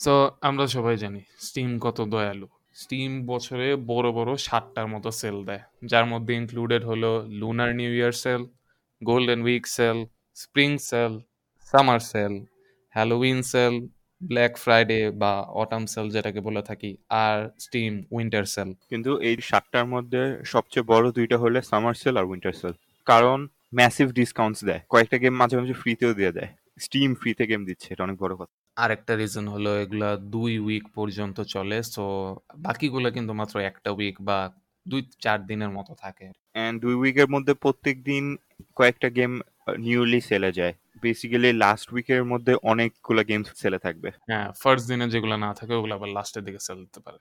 So আমরা সবাই জানি স্টিম কত দয়ালু। স্টিম বছরে বড় বড় সাতটার মতো সেল দেয়। যার মধ্যে ইনক্লুডেড হলো lunar new year sale golden week sale spring sale summer sale Halloween sale black Friday বা অটাম সেল যেটাকে বলে থাকি, আর স্টিম উইন্টার সেল কিন্তু এই সাতটার মধ্যে সবচেয়ে বড় দুইটা হলে সামার সেল আর উইন্টার সেল কারণ ম্যাসিভ ডিসকাউন্টস দেয়। কয়েকটা গেম মাঝে মাঝে ফ্রিতেও দিয়ে দেয়। স্টিম ফ্রিতে গেম দিচ্ছে, এটা অনেক বড় কথা। আরেকটা রিজন হলো এগুলা দুই উইক পর্যন্ত চলে সো বাকিগুলো কিন্তু মাত্র একটা উইক বা দুই চার দিনের মতো থাকে এন্ড দুই উইকের মধ্যে প্রত্যেক দিন কয়েকটা গেম নিউলি সেলে যায়। বেসিক্যালি লাস্ট উইকের মধ্যে অনেকগুলো গেম সেলে থাকবে। হ্যাঁ ফার্স্ট দিনে যেগুলো না থাকে ওগুলো আবার লাস্টের দিকে সেল দিতে পারে।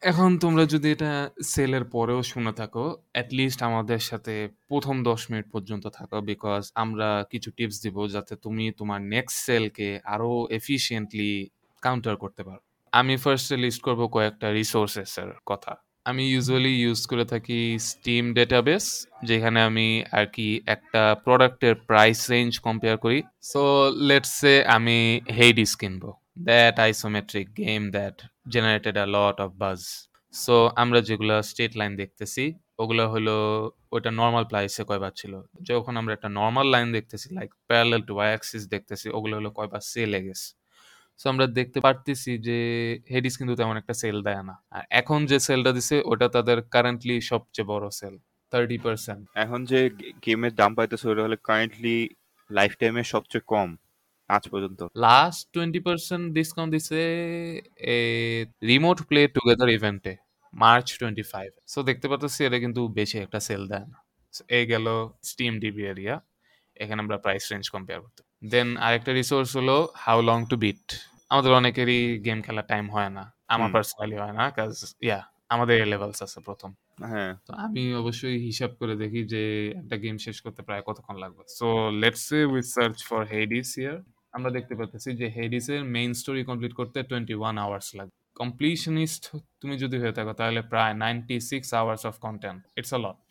এখন তোমরা যদি এটা সেলের পরেও শুনে থাকো অ্যাটলিস্ট আমাদের সাথে প্রথম দশ মিনিট পর্যন্ত থাকো বিকজ আমরা কিছু টিপস দিব যাতে তুমি তোমার নেক্সট সেলকে আরও এফিসিয়েন্টলি কাউন্টার করতে পারো। আমি ফার্স্টে লিস্ট করব কয়েকটা রিসোর্সেসের কথা। আমি ইউজুয়ালি ইউজ করে থাকি স্টিম ডেটাবেস যেখানে আমি আর কি একটা প্রোডাক্টের প্রাইস রেঞ্জ কম্পেয়ার করি। সো লেটস সে আমি হেইডিস কিনবো। That isometric game that generated a lot of buzz so আমরা যেগুলো স্টেট লাইন দেখতেছি, ওগুলো হলো ওটা নর্মাল প্রাইসে কয়বার ছিল? যখন আমরা একটা নর্মাল লাইন দেখতেছি like parallel to Y axis দেখতেছি, ওগুলো হলো কয়বার সেলে গেছে। সো আমরা দেখতে পারতেছি যে হেডিস কিন্তু তেমন একটা সেল দেয় না। আর এখন যে সেলটা দিছে ওটা তাদের কারেন্টলি সবচেয়ে বড় সেল থার্টি পার্সেন্ট এখন যে গেমের দাম পাইতেছে ওটা হলে কারেন্টলি লাইফ টাইমের সবচেয়ে কম আজ পর্যন্ত। লাস্ট টোয়েন্টি পার্সেন্ট ডিসকাউন্ট দিছে রিমোট প্লে টুগেদার ইভেন্টে মার্চ টোয়েন্টি ফাইভ সো দেখতে পাচ্ছি এটা কিন্তু বেশি একটা সেল দেয় না। এই গেল স্টিম ডিবি এরিয়া এখানে আমরা প্রাইস রেঞ্জ কম্পেয়ার করতে দেন আরেকটা রিসোর্স হলো হাউ লং টু বিট আমাদের অনেকেরই গেম খেলার টাইম হয় না। আমার। পার্সোনালি হয় না কাজ ইয়া আমাদের লেভেলস আছে প্রথম। হ্যাঁ। তো আমি অবশ্যই হিসাব করে দেখি যে একটা গেম শেষ করতে প্রায় কতক্ষণ লাগবে। So let's say we search for Hades yeah আমরা দেখতে পাচ্ছি যে হেডিস এর মেইন স্টোরি কমপ্লিট করতে টোয়েন্টি ওয়ান আওয়ার্স লাগবে কমপ্লিশনিস্ট তুমি যদি হয়ে থাকো তাহলে প্রায় ninety six hours of content it's a lot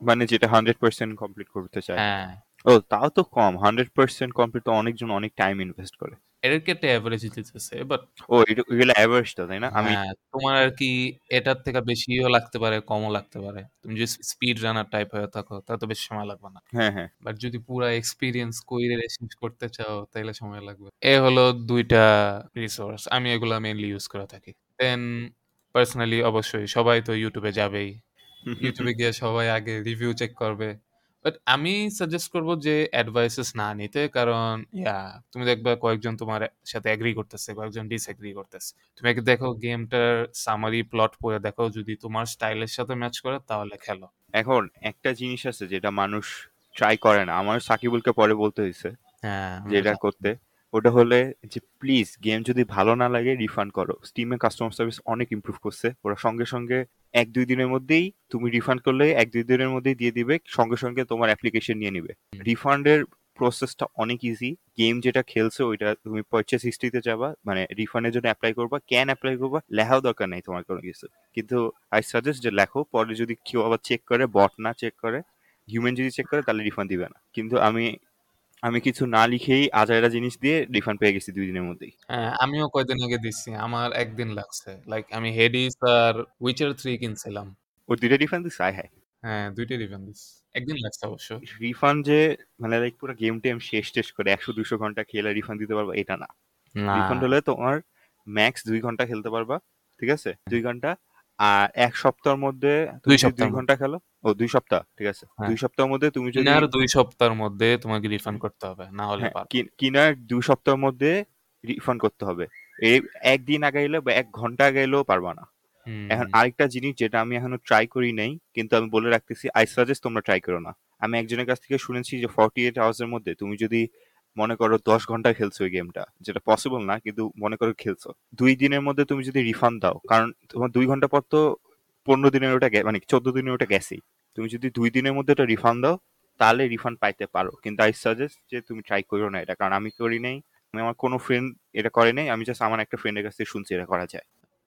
মানে যেটা হান্ড্রেড পার্সেন্ট কমপ্লিট করতে চাই হ্যাঁ। ও তাও তো কম হান্ড্রেড পার্সেন্ট কমপ্লিট তো অনেকজন অনেক টাইম ইনভেস্ট করে। এদেরকে একটা অ্যাভারেজ দিতেছে বাট ও এগুলো অ্যাভারেজ তো তাই না? আমি হ্যাঁ তোমার আর কি এটার থেকে বেশিও লাগতে পারে কমও লাগতে পারে। তুমি যদি স্পিড রানার টাইপ হয়ে থাকো তা তো বেশি সময় লাগবে না। হ্যাঁ হ্যাঁ। বাট যদি পুরা এক্সপিরিয়েন্স কইরে শেষ করতে চাও তাহলে সময় লাগবে। এ হলো দুইটা রিসোর্স আমি এগুলো মেইনলি ইউজ করে থাকি। দেন পার্সোনালি অবশ্যই সবাই তো ইউটিউবে যাবেই। ইউটিউবে গিয়ে সবাই আগে রিভিউ চেক করবে। বাট আমি সাজেস্ট করব যে অ্যাডভাইসেস না নিতে। কারণ ইয়া তুমি দেখবে কয়েকজন তোমার সাথে এগ্রি করতেছে কয়েকজন ডিসএগ্রি করতেছে। তুমি আগে দেখো গেমটার সামারি প্লট পড়ে দেখো যদি তোমার স্টাইলের সাথে ম্যাচ করে তাহলে খেলো। এখন একটা জিনিস আছে যেটা মানুষ ট্রাই করে না। আমার সাকিবুলকে পরে বলতে হয়েছে হ্যাঁ যেটা করতে। ওটা হলে যে প্লিজ গেম যদি ভালো না লাগে রিফান্ড করো। স্টিমে কাস্টমার সার্ভিস অনেক ইমপ্রুভ করছে। ওরা সঙ্গে সঙ্গে এক দুই দিনের মধ্যেই তুমি রিফান্ড করলে এক দুই দিনের মধ্যেই দিয়ে দিবে সঙ্গে সঙ্গে তোমার অ্যাপ্লিকেশন নিয়ে নিবে। রিফান্ডের প্রসেসটা অনেক ইজি গেম যেটা খেলছো ওইটা তুমি পারচেস হিস্ট্রিতে যাবা মানে রিফান্ডের জন্য অ্যাপ্লাই করবা ক্যান অ্যাপ্লাই করবা লেখাও দরকার নেই তোমার কোনো কিছু। কিন্তু আই সাজেস্ট যে লেখো পরে যদি কেউ আবার চেক করে বট না চেক করে হিউম্যান যদি চেক করে তাহলে রিফান্ড দিবে না। কিন্তু আমি আমি কিছু না লিখেই আজাইরা জিনিস দিয়ে রিফান্ড পেয়ে গেছি দুই দিনের মধ্যেই। হ্যাঁ আমিও কয়দিন আগে দিচ্ছি আমার একদিন লাগছে। লাইক আমি হেডিস আর উইচার থ্রি কিনছিলাম। ও দুইটা রিফান্ড আয় হ্যাঁ। হ্যাঁ দুইটাই রিফান্ড দিচ্ছি একদিন লাগছে অবশ্য। রিফান্ড যে মানে লাইক পুরো গেম টেম শেষ টেস করে একশো দুশো ঘণ্টা খেলে রিফান্ড দিতে পারবা এটা না। না। রিফান্ড হলে তোমার ম্যাক্স দুই ঘণ্টা খেলতে পারবা ঠিক আছে? দুই ঘণ্টা আর এক সপ্তাহের মধ্যে দুই সপ্তাহের ঘণ্টা খেলো? ও দুই সপ্তাহ ঠিক আছে। হ্যাঁ। দুই সপ্তাহের মধ্যে তুমি যদি কিনার দুই সপ্তাহের মধ্যে তোমাকে রিফান্ড করতে হবে না হলে হ্যাঁ, কিনার দুই সপ্তাহের মধ্যে রিফান্ড করতে হবে। এই একদিন আগে আগাইলে বা এক ঘণ্টা আগাইলেও পারবা না। এখন আরেকটা জিনিস যেটা আমি এখনও ট্রাই করি নাই কিন্তু আমি বলে রাখতেছি আই সাজেস্ট তোমরা ট্রাই করো না। আমি একজনের কাছ থেকে শুনেছি যে ফর্টি এইট আওয়ার্স এর মধ্যে তুমি যদি মনে করো দশ ঘণ্টা খেলছো ওই গেমটা যেটা পসিবল না, কিন্তু মনে করো খেলছো। দুই দিনের মধ্যে তুমি যদি রিফান্ড দাও, কারণ তোমার দুই ঘণ্টা পর তো পনেরো দিনের ওটা মানে চোদ্দ দিনের ওটা গেছেই। তুমি যদি দুই দিনের মধ্যে ওটা রিফান্ড দাও, তাহলে রিফান্ড পাইতে পারো। কিন্তু আই সাজেস্ট যে তুমি ট্রাই করো না এটা, কারণ আমি করি নাই, আমি আমার কোনো ফ্রেন্ড এটা করে নাই, আমি জাস্ট আমার একটা ফ্রেন্ডের কাছ থেকে শুনছি এটা করা যায়।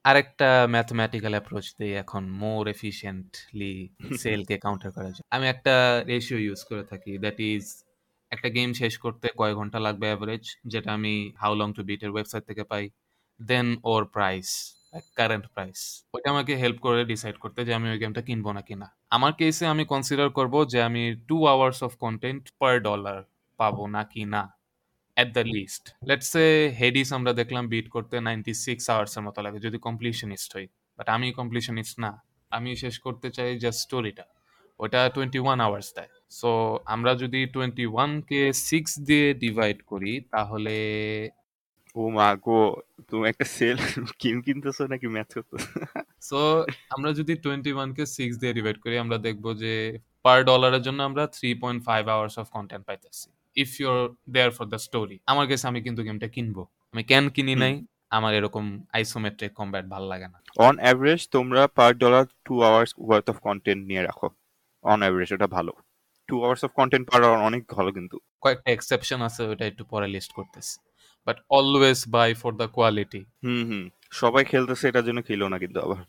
আরেকটা ম্যাথমেটিক্যাল অ্যাপ্রোচ দিয়ে এখন মোর এফিশিয়েন্টলি সেলকে কাউন্টার করা যায়। আমি একটা রেশিও ইউজ করে থাকি দ্যাট ইজ একটা গেম শেষ করতে কয় ঘণ্টা লাগবে অ্যাভারেজ যেটা আমি হাউ লং টু বিটের ওয়েবসাইট থেকে পাই। দেন ওর প্রাইস কারেন্ট প্রাইস ওইটা আমাকে হেল্প করে ডিসাইড করতে যে আমি ওই গেমটা কিনবো না কিনা। আমার কেসে আমি কনসিডার করব যে আমি two hours of content per dollar পাবো না কি না at the least let's say Hades আমরা দেখলাম বিট করতে নাইনটি সিক্স আওয়ার্সের মতো লাগে, যদি কমপ্লিশনিস্ট হই। বাট আমি কমপ্লিশনিস্ট না। আমি শেষ করতে চাই জাস্ট স্টোরিটা ওটা টোয়েন্টি ওয়ান আওয়ার্স দেয়। সো আমরা যদি টোয়েন্টি ওয়ানকে সিক্স দিয়ে ডিভাইড করি তাহলে ও মা গো তুমি একটা সেল কিন কিনতেছো নাকি ম্যাচ করতেছো? সো আমরা যদি টোয়েন্টি ওয়ানকে সিক্স দিয়ে ডিভাইড করি আমরা দেখব যে পার ডলারের জন্য আমরা three point five hours of content পাইতেছি। If you're there for the story আমার কাছে আমি কিন্তু গেমটা কিনবো। আমি কেন কিনি নাই? আমার এরকম আইসোমেট্রিক কম্ব্যাট ভালো লাগে না। অন অ্যাভারেজ তোমরা per dollar two hours worth of content নিয়ে রাখো। অন অ্যাভারেজ ওটা ভালো। Two hours of content per অনেক ভালো কিন্তু। কয়েকটা এক্সেপশন আছে ওটা একটু পরে লিস্ট করতেছি। But always buy for the quality hmm hmm সবাই খেলতেছে এটার জন্য খেলো না কিন্তু আবার।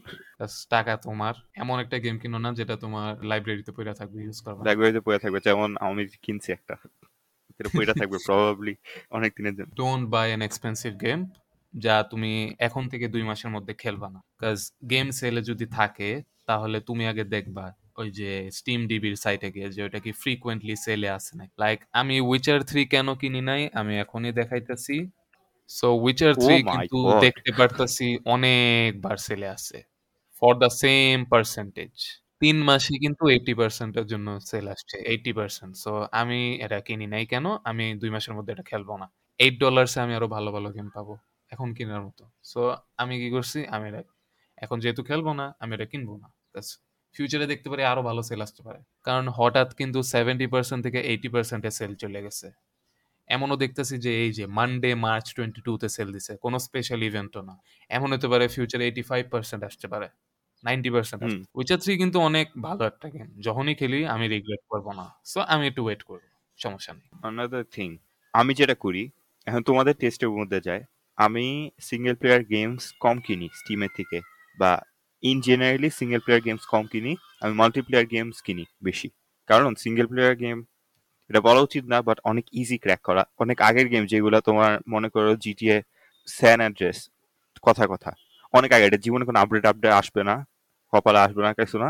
টাকা তোমার। এমন একটা গেম কিনো না যেটা তোমার লাইব্রেরিতে পড়ে থাকবে ইউজ করবে। লাইব্রেরিতে পড়ে থাকবে যেমন আমি কিনছি একটা। এটা পড়ে থাকবে প্রবাবলি অনেক দিনের জন্য। Don't buy an expensive game যা তুমি এখন থেকে দুই মাসের মধ্যে খেলবা না। কাজ গেম সেলে যদি থাকে তাহলে তুমি আগে দেখবা ওই যে স্টিম ডিবির সাইটে গিয়ে যে ওটা কি ফ্রিকোয়েন্টলি সেলে আছে না লাইক আমি উইচার থ্রি কেন কিনি নাই? আমি এখনই দেখাইতেছি। সো উইচার থ্রি কিন্তু দেখতে পারতাছি অনেকবার সেলে আছে ফর দ্য সেম পার্সেন্টেজ তিন মাসে কিন্তু এইটি পার্সেন্টের জন্য সেল আসছে এইটি পার্সেন্ট সো আমি এটা কিনি নাই কেন? আমি দুই মাসের মধ্যে এটা খেলব না। এইট ডলার্সে আমি আরও ভালো ভালো গেম পাবো এখন কেনার মতো। সো আমি কি করছি? আমি এটা এখন যেহেতু খেলব না আমি এটা কিনবো না। ফিউচারে দেখতে পারি আরও ভালো সেল আসতে পারে। কারণ হঠাৎ কিন্তু সেভেন্টি পার্সেন্ট থেকে এইটি পার্সেন্টে সেল চলে গেছে। এমনও দেখতেছি যে এই যে মানডে মার্চ টোয়েন্টি টুতে সেল দিছে। কোনো স্পেশাল ইভেন্টও না। এমন হতে পারে ফিউচারে এইটি ফাইভ পার্সেন্ট আসতে পারে। Ninety percent. উইচার থ্রি কিন্তু অনেক ভালো একটা গেম যখনই খেলি আমি রিগ্রেট করব না। সো আমি একটু ওয়েট করব। সমস্যা নেই। আনাদার থিং আমি যেটা করি এখন তোমাদের টেস্টের মধ্যে যায় আমি সিঙ্গেল প্লেয়ার গেমস কম কিনি স্টিমের থেকে বা in generally single player games কম কিনি, আমি মাল্টিপ্লেয়ার গেমস কিনি বেশি। কারণ সিঙ্গেল প্লেয়ার গেম এটা বলা উচিত না বাট অনেক ইজি ক্র্যাক করা। অনেক আগের গেম যেগুলো তোমার মনে করো জিটিএ স্যান অ্যাড্রেস কথা কথা। অনেক আগে, এটা জীবনে কোনো আপডেট আপডেট আসবে না, কপালে আসবে না, কিছু না।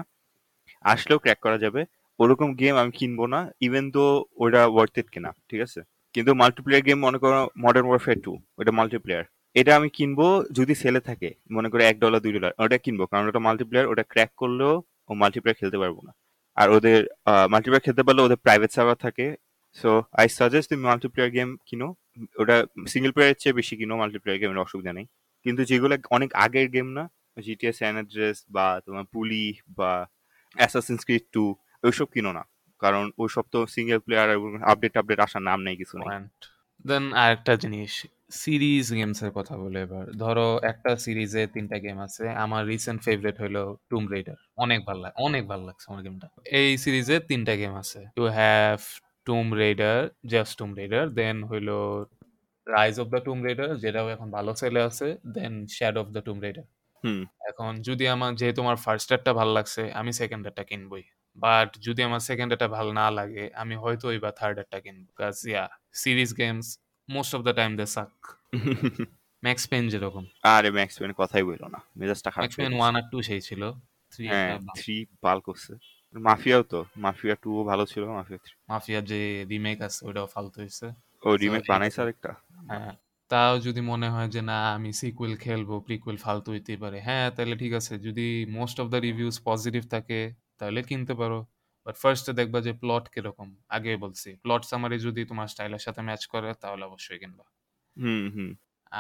আসলেও ক্র্যাক করা যাবে। ওরকম গেম আমি কিনবো না ইভেন তো ওটা ওয়ার্থ ইট কেনা, ঠিক আছে? কিন্তু মাল্টিপ্লেয়ার গেম মনে করো মডার্ন ওয়ারফেয়ার টু ওটা মাল্টিপ্লেয়ার এটা আমি কিনবো যদি সেলে থাকে। মনে করে এক ডলার দুই ডলার ওটা কিনবো। কারণ ওটা মাল্টিপ্লেয়ার ওটা ক্র্যাক করলেও ও মাল্টিপ্লেয়ার খেলতে পারব না। আর ওদের মাল্টিপ্লেয়ার খেলতে পারলে ওদের প্রাইভেট সার্ভার থাকে। সো আই সাজেস্ট তুমি মাল্টিপ্লেয়ার গেম কিনো। ওটা সিঙ্গেল প্লেয়ারের চেয়ে বেশি কিনো মাল্টিপ্লেয়ার গেমের অসুবিধা নেই। কিন্তু যেগুলো অনেক আগের গেম না জিটিএস স্যান অ্যাড্রেস বা তোমার পুলি বা অ্যাসাসিনস ক্রিড টু ওইসব কিনো না। কারণ ওইসব তো সিঙ্গেল প্লেয়ার আপডেট আপডেট আসার নাম নেই, কিছু নেই। দেন আরেকটা জিনিস সিরিজ গেমস এর কথা বলে এবার। ধরো একটা সিরিজে তিনটা গেম আছে। আমার রিসেন্ট ফেভারিট হলো টুম রেডার অনেক ভালো লাগে অনেক ভালো লাগছে আমার গেমটা। এই সিরিজে তিনটা গেম আছে। You have Tomb Raider just Tomb Raider then হইল rise of the Tomb Raider যেটাও এখন ভালো সেলে আছে then Shadow of the Tomb Raider hmm. এখন যদি আমার যেহেতু আমার ফার্স্ট একটা ভালো লাগছে আমি সেকেন্ড একটা কিনবই। বাট যদি আমার সেকেন্ড একটা ভালো না লাগে আমি হয়তো এবার থার্ড একটা কিনবো। কাজ ইয়া series games most of the time they suck Max Payne যেরকম। আরে ম্যাক্স পেন কথাই বলল না মেজাজটা খারাপ ম্যাক্স পেন ওয়ান আর টু সেই ছিল। থ্রি হ্যাঁ থ্রি বাল করছে। মাফিয়াও তো মাফিয়া টু ভালো ছিল মাফিয়া থ্রি মাফিয়ার যে রিমেক আছে ওটাও ফালতু হয়েছে ও রিমেক বানাইছে আরেকটা? হ্যাঁ তাও যদি মনে হয় যে না আমি সিকুয়েল খেলব প্রিকুয়েল ফালতু হইতে পারে। হ্যাঁ তাহলে ঠিক আছে যদি most of the reviews positive থাকে তাহলে কিনতে পারো। বাট ফার্স্টে দেখবা যে প্লট কীরকম? আগে বলছি। প্লট সামারি যদি তোমার স্টাইলের সাথে ম্যাচ করে তাহলে অবশ্যই কিনবা।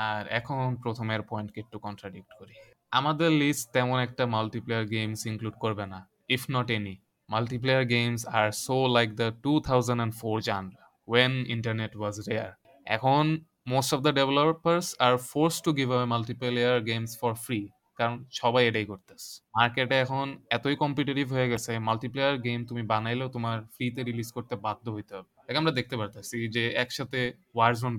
আর এখন প্রথমের পয়েন্টকে একটু কন্ট্রাডিক্ট করি। আমাদের লিস্ট তেমন একটা মাল্টিপ্লেয়ার গেমস ইনক্লুড করবে না if not any multiplayer games R so like the two thousand and four genre when internet was rare এখন most of the developers are forced to give away multiplayer games for free কারণ সবাই এটাই করতেছে। মার্কেটে এখন এতই competitive হয়ে গেছে মাল্টিপ্লেয়ার গেম তুমি বানাইলেও তোমার ফ্রিতে রিলিজ করতে বাধ্য হইতে হবে। এটা আমরা দেখতে পারতেছি যে একসাথে ওয়ারজোন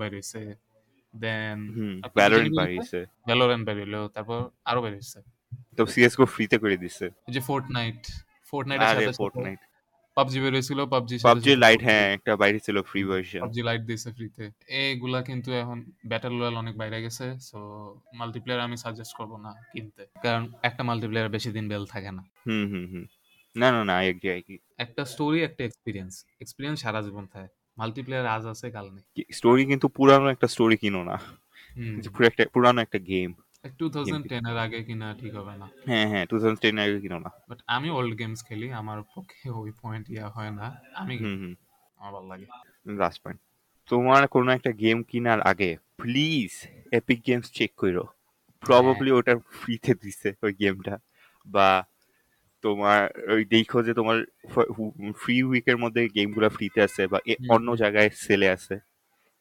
দেন হুম আর কি ভ্যালোরেন্ট বলতে? ভ্যালোরেন্ট বেরিয়েলো তারপর আরও বেরিয়েছে। তো সিএসগো ফ্রিতে করে দিছে। যে ফোর্টনাইট ফোর্টনাইট আরে ফোর্টনাইট পাবজি বের হয়েছিল পাবজি পাবজি লাইট হ্যাঁ একটা বাইরে ছিল ফ্রি ভার্সন পাবজি লাইট দিয়েছে ফ্রিতে এগুলা কিন্তু এখন ব্যাটল রয়্যাল অনেক বাইরে গেছে সো মাল্টিপ্লেয়ার আমি সাজেস্ট করব না কিনতে। কারণ একটা মাল্টিপ্লেয়ার বেশি দিন বেল থাকে না। হুম হুম হুম। না না না এগ্রি এগ্রি একটা স্টোরি একটা এক্সপিরিয়েন্স এক্সপিরিয়েন্স সারা জীবন থাকে। মাল্টিপ্লেয়ার আজ আছে কাল নেই। স্টোরি কিন্তু পুরানো একটা স্টোরি কিনো না। পুরো একটা পুরানো একটা গেম টু থাউজেন্ড টেন এর আগে কিনা ঠিক হবে না। হ্যাঁ হ্যাঁ টু থাউজেন্ড টেন আগে কিনো না। বাট আমি ওল্ড গেমস খেলি আমার পক্ষে ওই পয়েন্ট ইয়া হয় না। আমি আমার ভালো লাগে। লাস্ট পয়েন্ট তোমার কোনো একটা গেম কেনার আগে প্লিজ এপিক গেমস চেক করো প্রবাবলি ওটা ফ্রিতে দিছে ওই গেমটা বা তোমার ওই দেখো যে তোমার ফ্রি উইকের মধ্যে গেমগুলো ফ্রিতে আছে বা অন্য জায়গায় সেলে আছে।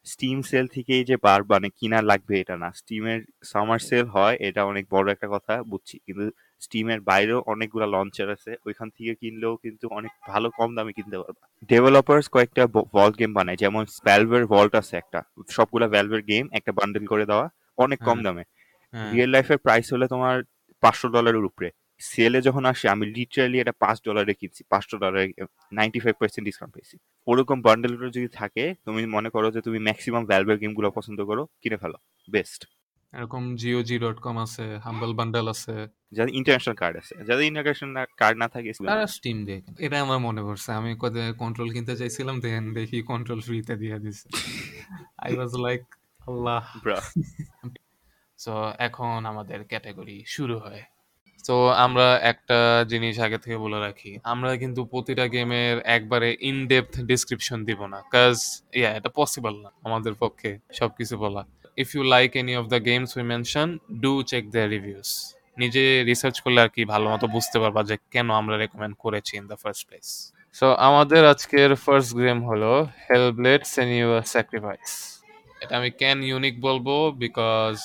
স্টিম সেল থেকেই যে বার মানে কিনা লাগবে এটা না। স্টিমের সামার সেল হয় এটা অনেক বড় একটা কথা বুঝছি। কিন্তু স্টিমের বাইরেও অনেকগুলো লঞ্চার আছে ওইখান থেকে কিনলেও কিন্তু অনেক ভালো কম দামে কিনতে পারবা। ডেভেলপার্স কয়েকটা ভল্ট গেম বানায় যেমন ভ্যালভের ভল্ট আছে একটা সবগুলা ভ্যালভের গেম একটা বান্ডেল করে দেওয়া অনেক কম হ্যাঁ। দামে। রিয়েল লাইফের প্রাইস হলে তোমার পাঁচশো ডলারের উপরে। সেলে যখন আসে আমি লিটারালি এটা পাঁচ ডলারে কিনছি পাঁচশো ডলারে নাইনটি ফাইভ পার্সেন্ট ডিসকাউন্ট পেয়েছি। ওরকম বান্ডেল যদি থাকে তুমি মনে করো যে তুমি ম্যাক্সিমাম ভ্যালভের গেমগুলো পছন্দ করো কিনে ফেলো। বেস্ট এরকম জিও জি ডট কম আছে হাম্বল বান্ডেল আছে। যাদের ইন্টারন্যাশনাল কার্ড আছে। যাদের ইন্টারন্যাশনাল কার্ড না থাকে তারা স্টিম দিয়ে। এটা আমার মনে পড়ছে। আমি কত কন্ট্রোল কিনতে চাইছিলাম দেন দেখি কন্ট্রোল ফ্রিতে দিয়ে দিছে। আই ওয়াজ লাইক আল্লাহ! ব্রা সো এখন আমাদের ক্যাটাগরি শুরু হয়। তো আমরা একটা জিনিস আগে থেকে বলে রাখি, আমরা কিন্তু প্রতিটা গেমের একবারে ইন ডেপথ ডিসক্রিপশন দিব না কাজ ইয়া এটা পসিবল না আমাদের পক্ষে সবকিছু বলা। If you like any of the games we mention do check the reviews নিজে রিসার্চ করলে আর কি ভালো মতো বুঝতে পারবা যে কেন আমরা রেকমেন্ড করেছি in the first place so আমাদের আজকের ফার্স্ট গেম হলো হেলব্লেড সেনিউয়ার স্যাক্রিফাইস এটা আমি ক্যান ইউনিক বলব? Because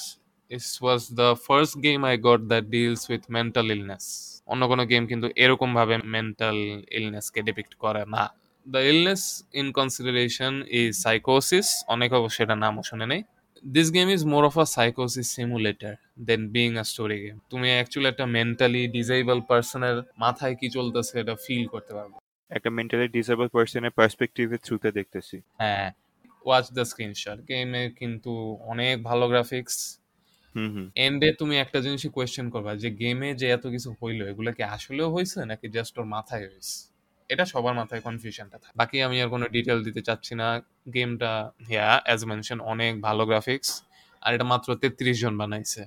this was the first game I got that deals with mental illness. অন্য কোনো গেম কিন্তু এরকম ভাবে মেন্টাল ইলনেসকে ডিপিক্ট করে না। The illness in consideration is সাইকোসিস অনেক অবশ্য এটা নামও শুনে নেই। This game is more of a সাইকোসিস simulator then being a story game তুমি অ্যাকচুয়ালি একটা মেন্টালি ডিজেবল পার্সনের মাথায় কি চলতেছে এটা ফিল করতে পারবে। একটা মেন্টালি ডিসেবল পার্সনের পার্সপেক্টিভের থ্রুতে দেখতেছি। হ্যাঁ ওয়াচ দ্য স্ক্রিনশট গেমে কিন্তু অনেক ভালো গ্রাফিক্স এন্ডে তুমি একটা জিনিসই কোয়েশ্চেন করবা যে গেমে যে এত কিছু হইল, এগুলা কি আসলেও হয়েছে নাকি জাস্ট ওর মাথায় হয়েছে এটা সবার মাথায় কনফিউশনটা থাকে। বাকি আমি আর কোনো ডিটেল দিতে চাচ্ছি না। গেমটা হ্যাঁ অ্যাজ মেনশন অনেক ভালো গ্রাফিক্স আর এটা মাত্র তেত্রিশ জন বানাইছে।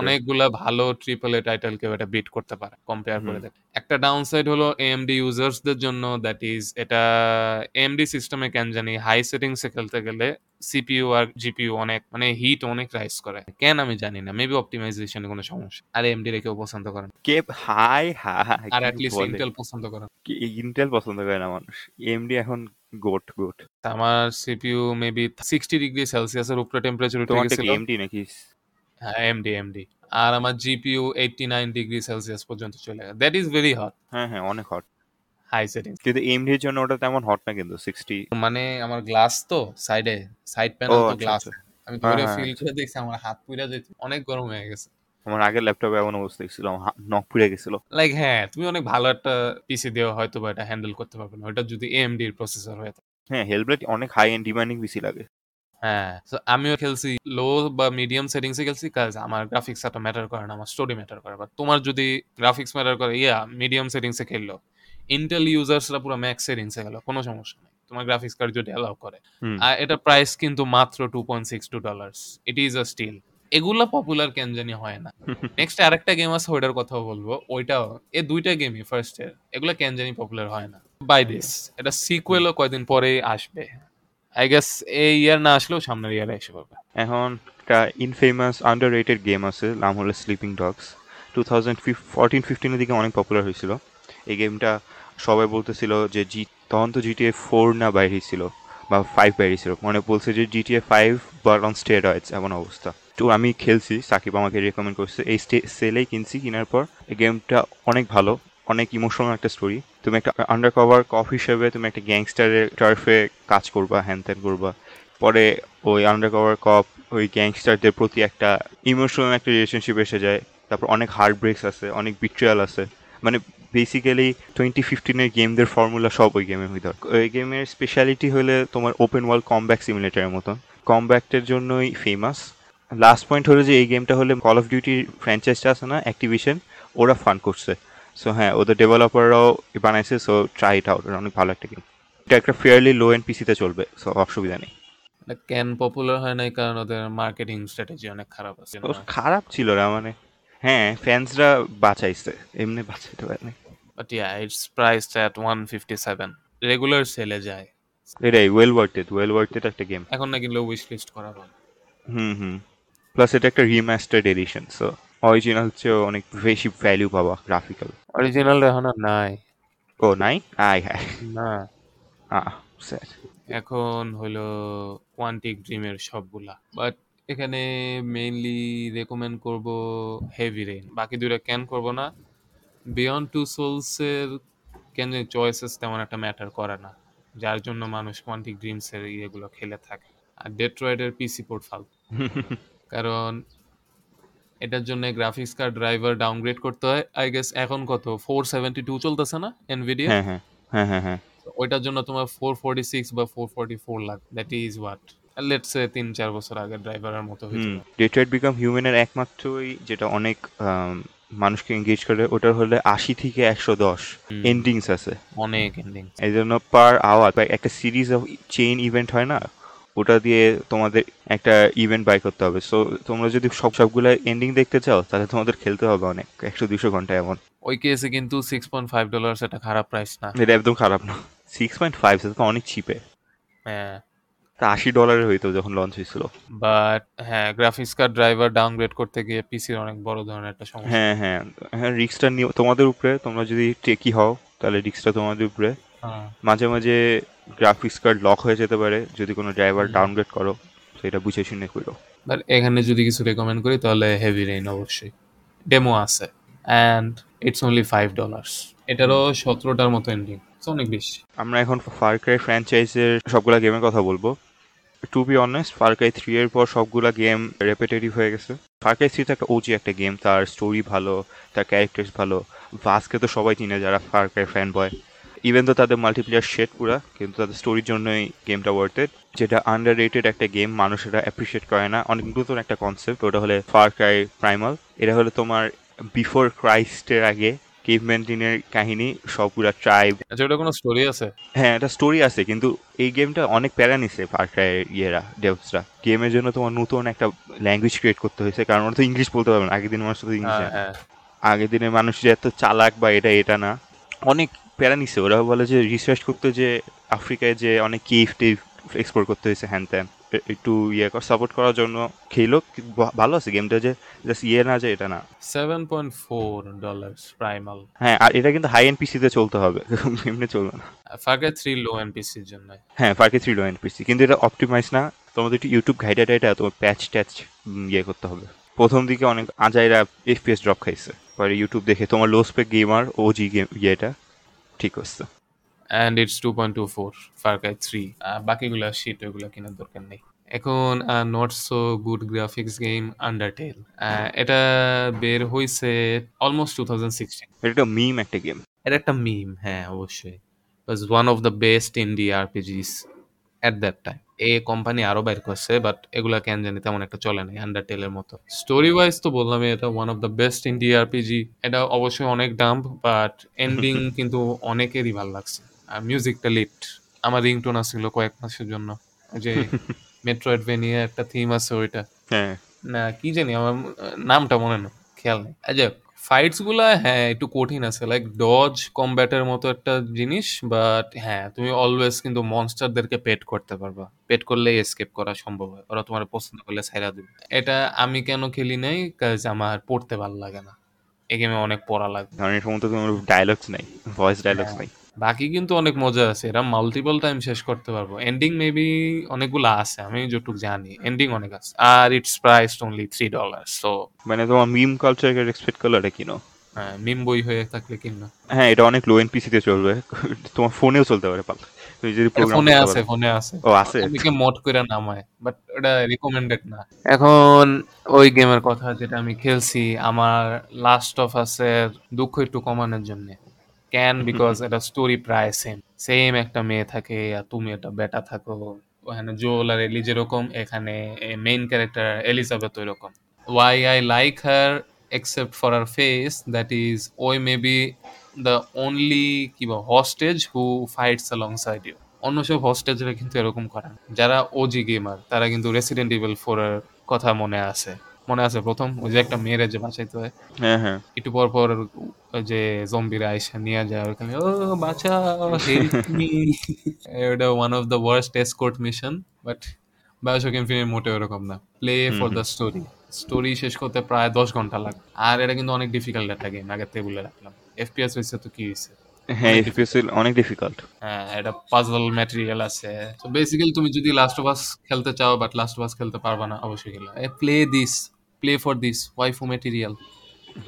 অনেকগুলা ভালো ট্রিপল এ টাইটেল কেউ এটা বিট করতে পারে কম্পেয়ার করে দেখ। একটা ডাউন সাইড হলো এএমডি ইউজার্সদের জন্য দ্যাট ইজ এটা এএমডি সিস্টেমে কেন জানি হাই সেটিংসে খেলতে গেলে সিপিইউ আর জিপিইউ অনেক মানে হিট অনেক রাইজ করে। কেন আমি জানি না মেবি অপটিমাইজেশনে কোনো সমস্যা। আর এমডি রে কেউ পছন্দ করে না। কে হাই হাই আর অ্যাটলিস্ট ইন্টেল পছন্দ করে না। ইন্টেল পছন্দ করে না মানুষ। এমডি এখন গোট গোট আমার সিপিইউ মেবি সিক্সটি ডিগ্রি সেলসিয়াসের উপরে টেম্পারেচার উঠে গেছিল। এমডি নাকি? হ্যাঁ এমডি এমডি আর আমার GPU eighty nine degree Celsius পর্যন্ত চলে গেছে। দ্যাট ইজ ভেরি হট হ্যাঁ হ্যাঁ অনেক হট হাই সেটিং কিন্তু এমডি এর জন্য ওটা তেমন হট না কিন্তু সিক্সটি মানে আমার গ্লাস তো সাইডে সাইড প্যানেল তো আচ্ছা গ্লাস আচ্ছা। আমি হ্যাঁ, ধরে হ্যাঁ। ফিল করে দেখছি আমার হাত পুইরা যেত অনেক গরম হয়ে গেছে। আমার আগের ল্যাপটপে এমন অবস্থা ছিল নখ পুড়ে গেছিল। লাইক হ্যাঁ তুমি অনেক ভালো একটা পিসি দেওয়া হয়তো বা এটা হ্যান্ডেল করতে পারবে না। ওটা যদি এএমডি এর প্রসেসর হয়ে থাকে। হ্যাঁ হেলব্লেড অনেক হাই এন্ড ডিমান্ডিং পিসি লাগে। হ্যাঁ আমিও খেলছি লো বা মিডিয়াম সেটিংসে খেলছি কাজ আমার গ্রাফিক্স একটা ম্যাটার করে না আমার স্টোরি ম্যাটার করে। বাট তোমার যদি গ্রাফিক্স ম্যাটার করে ইয়া মিডিয়াম সেটিংসে খেললো ইন্টেল ইউজার্সরা পুরো ম্যাক্স সেটিংসে গেল কোনো সমস্যা নেই। তোমার গ্রাফিক্স কার্ড যদি অ্যালাউ করে। আর এটা প্রাইস কিন্তু মাত্র two point six two dollars it is a steal এগুলা পপুলার কেন জানি হয় না। নেক্সট আরেকটা গেম আছে ওইটার কথাও বলব। ওইটাও এ দুইটা গেমই ফার্স্ট এর। এগুলা কেন জানি পপুলার হয় না। বাই দিস এটা সিকুয়েলও কয়দিন পরেই আসবে। আই গেস এই ইয়ার না আসলেও সামনের ইয়ারে এসে পাবে এখন একটা ইনফেমাস আন্ডার রেটেড গেম আছে, নাম হলো Sleeping Dogs two thousand fourteen ফিফটিনের দিকে অনেক পপুলার হয়েছিল। এই গেমটা সবাই বলতেছিল যে জি তখন তো জিটিএ ফোর না বাইরেছিল বা ফাইভ বাইরেছিল মানে বলছে যে GTA five but on steroids এমন অবস্থা। তো আমি খেলছি, সাকিব আমাকে রেকমেন্ড করছে। এই সেলেই কিনছি, কেনার পর এই গেমটা অনেক ভালো। অনেক ইমোশনাল একটা স্টোরি তুমি একটা আন্ডার কভার কফ হিসেবে তুমি একটা গ্যাংস্টারের টার্ফে কাজ করবা হ্যান ত্যান করবা। পরে ওই আন্ডার কভার কপ ওই গ্যাংস্টারদের প্রতি একটা ইমোশনাল একটা রিলেশনশিপ এসে যায়। তারপর অনেক হার্ড ব্রেকস আছে, অনেক বিট্রিয়াল আছে। মানে বেসিক্যালি টোয়েন্টি ফিফটিনের গেমদের ফর্মুলা সব ওই গেমের ভিতর। ওই গেমের স্পেশালিটি হলে তোমার ওপেন ওয়ার্ল্ড কমব্যাক সিমুলেটারের মতন। কমব্যাক্টের জন্যই ফেমাস লাস্ট পয়েন্ট হলো যে এই গেমটা হলে কল অফ ডিউটির ফ্র্যাঞ্চাইজটা আছে না অ্যাক্টিভিশন ওরা ফান্ড করছে। সো হ্যাঁ ওদের ডেভেলপাররাও বানাইছে সো ট্রাই ইট আউট অনেক ভালো একটা গেম এটা একটা ফেয়ারলি লো এন্ড পিসিতে চলবে সো অসুবিধা নেই। ক্যান পপুলার হয় নাই? কারণ ওদের মার্কেটিং স্ট্র্যাটেজি অনেক খারাপ আছে খারাপ ছিল না মানে হ্যাঁ ফ্যান্সরা বাঁচাইছে এমনি বাঁচাইতে পারেনি। But yeah it's priced at fifty seven regular সেলে যায়। এটাই ওয়েল ওয়ার্থেড ওয়েল ওয়ার্থেড একটা গেম এখন না কিনলে উইশ লিস্ট করা হয় হুম হুম। প্লাস এটা একটা রিমাস্টার্ড এডিশন সো অরিজিনাল চেয়েও অনেক বেশি ভ্যালু পাবা গ্রাফিক্যাল অরিজিনাল এখন আর নাই। ও নাই? আয় হ্যাঁ। না। আহ স্যার এখন হলো কোয়ান্টিক ড্রিমের সবগুলা। বাট এখানে মেইনলি রেকমেন্ড করব হেভি রেইন বাকি দুইটা ক্যান করব না। বিয়ন্ড টু সোলসের কেন চয়েসেস তেমন একটা ম্যাটার করে না। যার জন্য মানুষ কোয়ান্টিক ড্রিমসের ইয়েগুলো খেলে থাকে। আর ডেট্রয়েডের পিসি পোর্ট ফাল কারণ এটার জন্য গ্রাফিক্স কার্ড ড্রাইভার ডাউনগ্রেড করতে হয়। আই গেস এখন কত? ফোর সেভেন্টি টু চলতেছে না? এনভিডিয়া হ্যাঁ হ্যাঁ হ্যাঁ হ্যাঁ হ্যাঁ। ওইটার জন্য তোমার ফোর ফোরটি সিক্স বা four forty four lakh that is what let's say তিন চার বছর আগে ড্রাইভারের মতো হুম ডেট্রয়েট বিকাম হিউম্যানের একমাত্রই যেটা অনেক মানুষকে এঙ্গেজ করে ওটা হলে আশি থেকে একশো দশ। এন্ডিংস আছে। অনেক এন্ডিং এই জন্য পার আওয়ার একটা সিরিজ অফ চেইন ইভেন্ট হয় না? ওটা দিয়ে তোমাদের একটা ইভেন্ট বাই করতে হবে। সো তোমরা যদি সব সবগুলো এন্ডিং দেখতে চাও তাহলে তোমাদের খেলতে হবে অনেক। একশো দুশো ঘণ্টা এমন। ওই কেসে কিন্তু সিক্স পয়েন্ট ফাইভ ডলার সেটা খারাপ প্রাইস না। এটা একদম খারাপ না। সিক্স পয়েন্ট ফাইভ সেটা তো অনেক চিপে হ্যাঁ। তা আশি ডলারের হইতো যখন লঞ্চ হয়েছিল। বাট হ্যাঁ গ্রাফিক্স কার্ড ড্রাইভার ডাউনগ্রেড করতে গিয়ে পিসির অনেক বড় ধরনের একটা সমস্যা। হ্যাঁ হ্যাঁ। হ্যাঁ রিক্সটা তোমাদের উপরে। তোমরা যদি টেকি হও তাহলে রিক্সটা তোমাদের উপরে। মাঝে মাঝে গ্রাফিক্স কার্ড লক হয়ে যেতে পারে যদি কোনো ড্রাইভার। ডাউনগ্রেড করো তো এটা বুঝে শুনে করো। বাট এখানে যদি কিছু রেকমেন্ড করি তাহলে হেভি রেইন অবশ্যই। ডেমো আছে। And it's only five dollars এটারও সতেরোটার মতো এন্ডিং অনেক বেশি। আমরা এখন ফার ক্রাই ফ্র্যাঞ্চাইজের সবগুলা গেমের কথা বলব। To be honest Far Cry three এর পর সবগুলা গেম রেপিটেটিভ হয়ে গেছে। ফার ক্রাই থ্রি তো একটা ওজি একটা গেম তার স্টোরি ভালো তার ক্যারেক্টার্স ভালো। ভাসকে তো সবাই চিনে যারা Far Cry fan boy even তো তাদের মাল্টিপ্লেয়ার শেড পুরা কিন্তু তাদের স্টোরির জন্যই গেমটা ওয়ার্থেড যেটা আন্ডার রেটেড একটা গেম মানুষেরা অ্যাপ্রিসিয়েট করে না। অনেক নতুন একটা কনসেপ্ট ওটা হলে ফার ক্রাই প্রাইমাল এটা হলো তোমার বিফোর ক্রাইস্টের আগে কেভম্যান দিনের কাহিনী সবগুলা ট্রাইব আচ্ছা ওটা কোনো স্টোরি আছে? হ্যাঁ একটা স্টোরি আছে কিন্তু এই গেমটা অনেক প্যারা নিছে ফার ক্রাই ইয়েরা ডেভসরা গেমের জন্য তোমার নতুন একটা ল্যাঙ্গুয়েজ ক্রিয়েট করতে হয়েছে কারণ ওরা তো ইংলিশ বলতে পারবে না। আগের দিন মানুষ তো ইংলিশ হ্যাঁ হ্যাঁ। আগের দিনের মানুষ যে এত চালাক বা এটা এটা না। অনেক প্যারা নিছে। ওরা বলে যে রিসার্চ করতে যে আফ্রিকায় যে অনেক কিফ টেভ এক্সপ্লোর করতে হয়েছে হ্যান ত্যান। একটু ইয়ে সাপোর্ট করার জন্য খেলো ভালো আছে গেমটা যে জাস্ট ইয়ে না যে এটা না। Seven point four dollar Primal হ্যাঁ আর এটা কিন্তু হাই এন্ড পিসিতে চলতে হবে। এমনি চলবে না। ফার্কে থ্রি লো এন পিসির জন্য। হ্যাঁ ফার্কে থ্রি লো এন্ড পিসি কিন্তু এটা অপটিমাইজ না। তোমাদের একটু ইউটিউব ঘাইটা টাইটা তোমার প্যাচ ট্যাচ ইয়ে করতে হবে। প্রথম দিকে অনেক আজাইরা এফপিএস ড্রপ খাইছে। পরে ইউটিউব দেখে তোমার low spec gamer OG game ইয়েটা। ঠিক আছে and it's two point two four Far Cry three বাকিগুলো শিট ওইগুলো কেনার দরকার নেই। এখন not so good graphics game Undertale এটা বের হয়েছে অলমোস্ট টু থাউজেন্ড সিক্সটিন এটা একটা মিম একটা গেম এটা একটা মিম হ্যাঁ অবশ্যই। Was one of the best India RPGs at that time এই কোম্পানি আরও বাইর করছে বাট এগুলা কেন জানি তেমন একটা চলে নাই আন্ডারটেলের মতো। স্টোরি ওয়াইজ তো বললাম এটা one of the best India RPG এটা অবশ্যই অনেক ডাম্প বাট এন্ডিং কিন্তু অনেকেরই ভালো লাগছে। আর মিউজিকটা লিট আমার রিংটোন আসছিল কয়েক মাসের জন্য। যে মেট্রোয়েড ভেনিয়া একটা থিম আছে ওইটা। হ্যাঁ। না কি জানি আমার নামটা মনে না খেয়াল নেই। আচ্ছা ফাইটসগুলা হ্যাঁ একটু কঠিন আছে। লাইক ডজ কমব্যাটের মতো একটা জিনিস বাট হ্যাঁ তুমি অলওয়েজ কিন্তু মনস্টারদেরকে পেট করতে পারবা। পেট করলেই এসকেপ করা সম্ভব হয়। ওরা তোমার পছন্দ করলে ছাইরা দিবে। এটা আমি কেন খেলি নাই? কাজ আমার পড়তে ভালো লাগে না। এই গেমে অনেক পড়া লাগে। কারণ এর মধ্যে কোনো ডায়লগস নাই ভয়েস ডায়লগস নাই। বাকি কিন্তু অনেক মজা আছে। এরা মাল্টিপল টাইম শেষ করতে পারব। এন্ডিং মেবি অনেকগুলো আছে আমি যতটুকু জানি। এন্ডিং অনেক আছে। আর it's price only three dollar so মানে তোমার মিম কালচারকে রেসপেক্ট করলে এটা কিনো? হ্যাঁ মিম বই হয়ে থাকলে কিনা হ্যাঁ এটা অনেক লো এন পিসিতে চলবে। তোমার ফোনেও চলতে পারে পাল। তুমি যদি প্রোগ্রাম ফোনে আছে ফোনে আছে। ও আছে। অনেকে মড করে নামায় বাট ওটা রিকমেন্ডেড না। এখন ওই গেমের কথা যেটা আমি খেলছি আমার লাস্ট অফ আসের দুঃখ একটু কমানোর জন্য। ক্যান বিকজ এটা স্টোরি প্রায় সেম সেম একটা মেয়ে থাকে আর তুমি একটা বেটা থাকো। ওখানে জোল আর এলি যেরকম এখানে মেইন ক্যারেক্টার এলিজাবেথ ওই রকম why I like her except for her face that is ওই মে বি দ্য অনলি কি বা hostage who fights alongside you অন্য সব হস্টেজরা কিন্তু এরকম করে যারা ওজি গেমার তারা কিন্তু রেসিডেন্ট ইভেল ফোর কথা মনে আছে। মনে আছে প্রথম? ওই যে একটা মেয়ের যে বাঁচাইতে হয়। হ্যাঁ হ্যাঁ। একটু পর পর যে জম্বিরা আইসা নিয়ে যায় ওখানে ও মি এটা one of the worst escort mission but BioShock Infinite মোটেও এরকম না। Play for the story story শেষ করতে প্রায় দশ ঘণ্টা লাগে আর এটা কিন্তু অনেক ডিফিকাল্ট একটা গেম আগের থেকে বলে রাখলাম। এফপিএস হয়েছে তো কি হয়েছে? হ্যাঁ অনেক অনেক ডিফিকাল্ট হ্যাঁ এটা পাজল ম্যাটেরিয়াল আছে। তো বেসিক্যালি তুমি যদি লাস্ট অফ আস খেলতে চাও বাট লাস্ট অফ আস খেলতে পারবা না অবশ্যই খেলো। Play this play for this material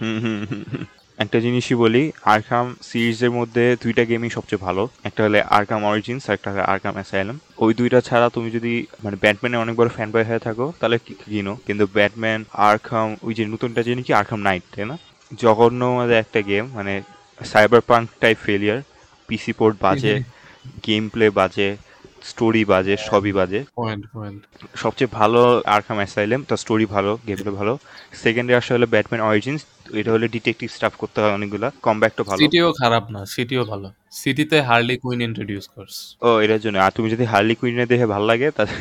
hmm hmm hmm. একটা জিনিসই বলি আরকাম সিরিজের মধ্যে দুইটা গেমই সবচেয়ে ভালো। একটা হলে আরকাম অরিজিনস একটা হলে আরকাম অ্যাসাইলাম ওই দুইটা ছাড়া তুমি যদি মানে ব্যাটম্যানের অনেক বড় ফ্যান বয় হয়ে থাকো তাহলে কিনো? কিন্তু ব্যাটম্যান আরকাম ওই যে নতুনটা যিনি কি আরকাম নাইট তাই না? জঘন্য একটা গেম মানে cyber punk type failure PC port বাজে গেম প্লে বাজে স্টোরি বাজে সবই বাজে। সবচেয়ে ভালো আরকাম অ্যাসাইলেম তার স্টোরি ভালো গেম প্লে ভালো। সেকেন্ডে আসা হলো ব্যাটম্যান অরিজিনস এটা হলে ডিটেকটিভ স্টাফ করতে হয় অনেকগুলা কমব্যাকটা ভালো। সিটিও খারাপ না সিটিও ভালো। সিটিতে হার্লি কুইন ইন্ট্রোডিউস করস ও এটার জন্য। আর তুমি যদি হার্লি কুইনে দেখে ভালো লাগে তাহলে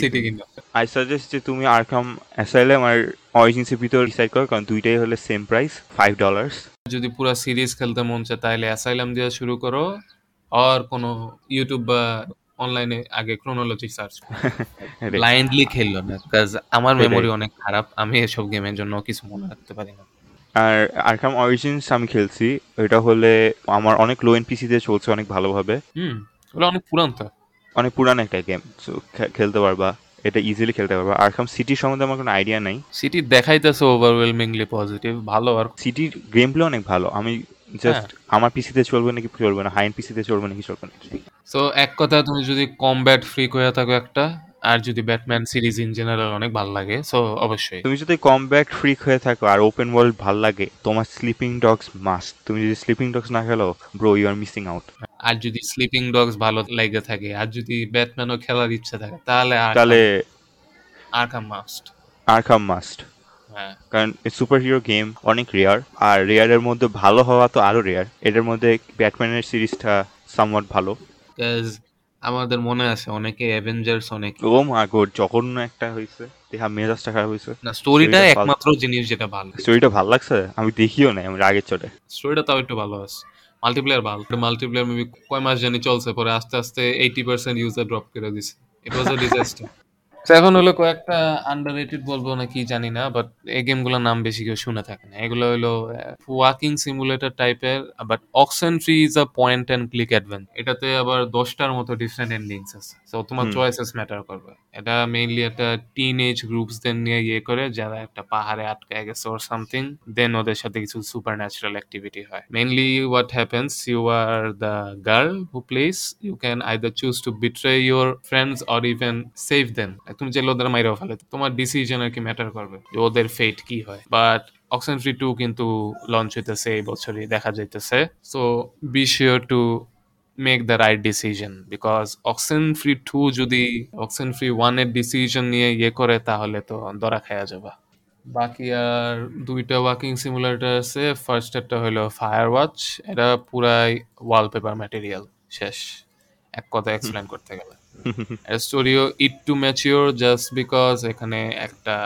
সিটি কিন্তু আই সাজেস্ট যে তুমি আরকাম অ্যাসাইলেম আর অরিজিনসের ভিতর ডিসাইড করো কারণ দুইটাই হলে সেম প্রাইস ফাইভ ডলার্স যদি পুরো সিরিজ খেলতে মন চায় তাহলে অ্যাসাইলাম দিয়ে শুরু করো। আর কোনো ইউটিউব বা অনলাইনে আগে ক্রোনোলজি সার্চ ব্লাইন্ডলি খেললো না বিকজ আমার। মেমোরি অনেক খারাপ আমি এসব গেমের জন্য কিছু মনে রাখতে পারি না। আর আরকাম অরিজিনস আমি খেলছি এটা হলে আমার অনেক লো এন পিসিতে চলছে অনেক ভালোভাবে। হুম ওগুলো অনেক পুরান তো অনেক পুরান একটা গেম সো খেলতে পারবা। এটা ইজিলি খেলতে পারবে। আর আরকাম সিটি সম্বন্ধে আমার কোনো আইডিয়া নাই। সিটি দেখাইতেছে ওভারওয়েলমিংলি পজিটিভ ভালো আর সিটির গেম প্লে অনেক ভালো। আমি জাস্ট হ্যাঁ। আমার পিসিতে চলবে নাকি চলবে না? হাইন পিসিতে চলবে নাকি চলবে না? সো এক কথা তুমি যদি কমব্যাট ফ্রি হয়ে থাকো একটা আর যদি ব্যাটম্যান সিরিজ ইন জেনারেল অনেক ভালো লাগে সো অবশ্যই। তুমি যদি কমব্যাক্ট ফ্রিক হয়ে থাকো আর ওপেন ওয়ার্ল্ড ভালো লাগে তোমার স্লিপিং ডগস মাস্ট তুমি যদি স্লিপিং ডগস না খেলো bro you are missing out আর যদি স্লিপিং ডগস ভালো লেগে থাকে আর যদি ব্যাটম্যানও খেলার ইচ্ছা থাকে তাহলে তাহলে আরকাম মাস্ট আরকাম মাস্ট হ্যাঁ। কারণ সুপার হিরো গেম অনেক রেয়ার আর রেয়ারের মধ্যে ভালো হওয়া তো আরও রেয়ার এটার মধ্যে ব্যাটম্যানের সিরিজটা সামওয়াট ভালো। আমাদের মনে আছে অনেকে অ্যাভেঞ্জার্স অনেক ও মা যখন জঘন্য একটা হইছে। দেখা মেজাজটা খারাপ হইছে। না স্টোরিটা একমাত্র জিনিস যেটা ভালো স্টোরিটা ভালো লাগছে? আমি দেখিও নাই আমার আগের চটে। স্টোরিটা তাও একটু ভালো আছে। মাল্টিপ্লেয়ার ভালো। মাল্টিপ্লেয়ার মেবি কয় মাস জানি চলছে পরে আস্তে আস্তে এইটি পার্সেন্ট ইউজার ড্রপ করে দিছে। ইট ওয়াজ আ ডিজাস্টার এখন হলো কয়েকটা আন্ডাররেটেড বলব না কি জানি না বাট এই গেমগুলোর নাম বেশি কেউ শুনে থাকে না। এগুলো হলো ওয়াকিং সিমুলেটর টাইপের but Oxenfree is a point and click adventure এটাতে আবার দশটার মতো ডিফারেন্ট এন্ডিংস আছে। তো তোমার চয়েসেস ম্যাটার করবে। এটা মেইনলি একটা টিন এজ গ্রুপসদের নিয়ে ইয়ে করে, যারা একটা পাহাড়ে আটকে গেছে ওর সামথিং দেন ওদের সাথে কিছু সুপার ন্যাচারাল অ্যাক্টিভিটি হয়। Mainly what happens you are the girl who plays you can either choose to betray your friends or even save them তুমি যে ওদের মাইরাও ফেলে তোমার ডিসিশন আর কি ম্যাটার করবে, যে ওদের ফেট কি হয়। বাট অক্সেন ফ্রি টু কিন্তু লঞ্চ হইতেছে, এই বছরই দেখা যাইতেছে। So be sure to make the right decision because Oxenfree two যদি অক্সেন ফ্রি ওয়ানের ডিসিশন নিয়ে ইয়ে করে তাহলে তো দরা খাওয়া যাবে। বাকি আর দুইটা ওয়াকিং সিমুলেটর আছে। ফার্স্ট একটা হলো ফায়ার ওয়াচ এটা পুরাই ওয়ালপেপার ম্যাটেরিয়াল শেষ। এক কথা এক্সপ্লেন করতে গেলে। স্টোরিও it too mature just because এখানে একটা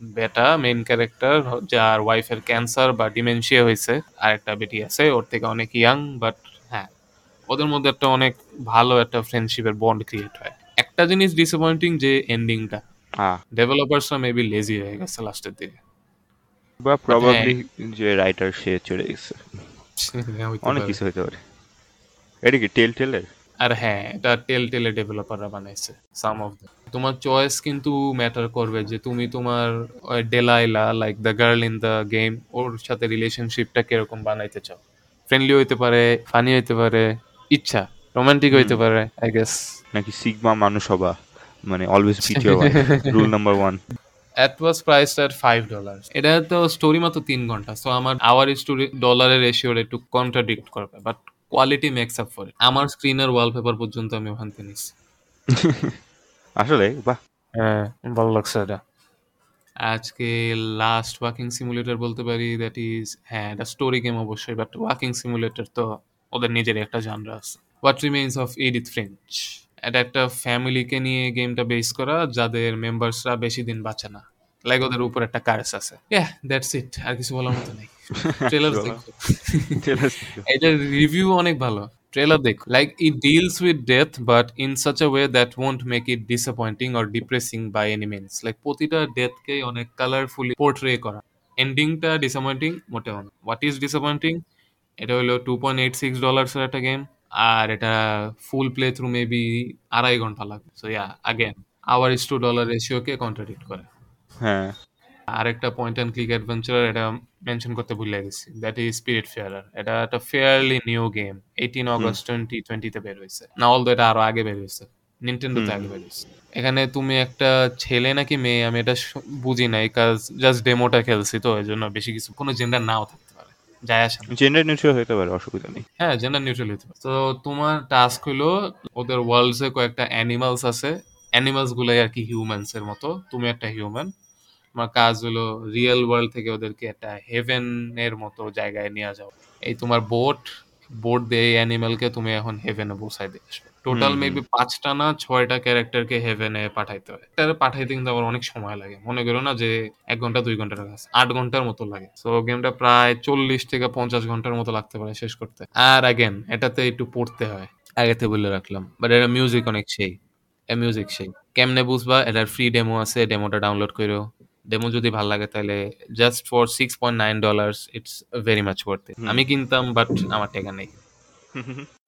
বেটা মেইন ক্যারেক্টার যার ওয়াইফের ক্যান্সার বা ডিমেনশিয়া হয়েছে আর একটা বেটি আছে ওর থেকে অনেক ইয়াং বাট ওদের মধ্যে একটা অনেক ভালো একটা ফ্রেন্ডশিপের বন্ড ক্রিয়েট হয়। একটা জিনিস ডিসঅ্যাপয়েন্টিং যে এন্ডিংটা হ্যাঁ। ডেভেলপার্সরা মেবি লেজি হয়ে গেছে লাস্টের দিকে। বা প্রবাবলি যে রাইটার সে চলে গেছে। অনেক কিছু হতে পারে। এটা কি টেল টেলের আর হ্যাঁ এটা টেল টেলে ডেভেলপাররা বানাইছে সাম অফ দ্য তোমার চয়েস কিন্তু ম্যাটার করবে যে তুমি তোমার Delilah like the girl in the game ওর সাথে রিলেশনশিপটা কীরকম বানাইতে চাও। ফ্রেন্ডলি হইতে পারে ফানি হইতে পারে ইচ্ছা রোমান্টিক হইতে পারে আই গেস নাকি সিগমা মানুষ হবা মানে always beat your wife rule number one It was priced at five dollar এটা তো স্টোরি মাত্র তিন ঘণ্টা সো আমার আওয়ার স্টোরি ডলারের রেশিওর একটু কন্ট্রাডিক্ট করবে but quality makes up for আমার স্ক্রিনের ওয়ালপেপার পর্যন্ত আমি ওখান থেকে নিচ্ছি আসলে বাহ। হ্যাঁ ভালো লাগছে এটা। আজকে লাস্ট ওয়াকিং সিমুলেটর বলতে পারি দ্যাট ইজ হ্যাঁ এটা স্টোরি গেম অবশ্যই বাট ওয়াকিং সিমুলেটর তো ওদের নিজের একটা জানরা আছে। What Remains of Edith French এটা একটা ফ্যামিলিকে নিয়ে গেমটা বেস করা যাদের মেম্বার্সরা বেশি দিন বাঁচে না। লাইক ওদের উপর একটা কার্স আছে। ইয়া দ্যাটস ইট আর কিছু বলার মতো নেই। ট্রেলার। দেখো। এটার রিভিউ অনেক ভালো। ট্রেলার দেখো। Like it deals with death but in such a way that won't make it disappointing or depressing by any means like প্রতিটা ডেথকে অনেক কালারফুলি পোর্ট্রে করা। এন্ডিংটা ডিসঅ্যাপয়েন্টিং মোটেও না। হোয়াট ইজ ডিসঅ্যাপয়েন্টিং এটা হলো টু পয়েন্ট এইট সিক্স ডলার্সের একটা গেম আর এটা ফুল প্লে থ্রু মেবি আড়াই ঘণ্টা লাগবে। So yeah again hour is to dollar রেশিওকে contradict করে। হ্যাঁ। আরেকটা পয়েন্ট অ্যান্ড ক্লিক অ্যাডভেঞ্চার এটা মেনশন করতে ভুলে গেছি। দ্যাট ইজ স্পিরিট ফেয়ারার এটা একটা fairly new game eighteen August twenty টোয়েন্টিতে বের হয়েছে। না অল এটা আরও আগে বের হয়েছে নিনটেন্ডোতে। আগে বের হয়েছে। এখানে তুমি একটা ছেলে নাকি মেয়ে আমি এটা বুঝি নাই কাজ জাস্ট ডেমোটা খেলছি তো এই জন্য বেশি কিছু কোনো জেন্ডার নাও পারে যায় আসে না। জেন্ডার নিউট্রাল হতে পারে অসুবিধা নেই। হ্যাঁ জেন্ডার নিউট্রাল হতে পারে। তো তোমার টাস্ক হলো ওদের ওয়ার্ল্ডসে কয়েকটা অ্যানিমালস আছে। অ্যানিমালস গুলাই আর কি হিউম্যানস এর মতো। তুমি একটা হিউম্যান তোমার কাজ হলো রিয়েল ওয়ার্ল্ড থেকে ওদেরকে একটা হেভেন এর মতো জায়গায় নিয়ে যাও। এই তোমার বোট বোট দিয়ে এই অ্যানিমালকে তুমি এখন হেভেনে পৌঁছাই দিয়ে আসবে। টোটাল। মেবি পাঁচটা না ছয়টা ক্যারেক্টারকে হেভেনে পাঠাইতে হয়। এটা পাঠাইতে কিন্তু আবার অনেক সময় লাগে। মনে করো না যে এক ঘণ্টা দুই ঘণ্টার কাজ আট ঘণ্টার মতো লাগে। তো গেমটা প্রায় চল্লিশ থেকে পঞ্চাশ ঘণ্টার মতো লাগতে পারে শেষ করতে। আর আগেন এটাতে একটু পড়তে হয়। আগেতে বলে রাখলাম। বাট এটা মিউজিক অনেক সেই। এ মিউজিক সেই। কেমনে বুঝবা? এটার ফ্রি ডেমো আছে ডেমোটা ডাউনলোড করো ডেমো যদি ভালো লাগে তাহলে just for six point nine dollars it's very much worth আমি কিনতাম বাট আমার টাকা নেই।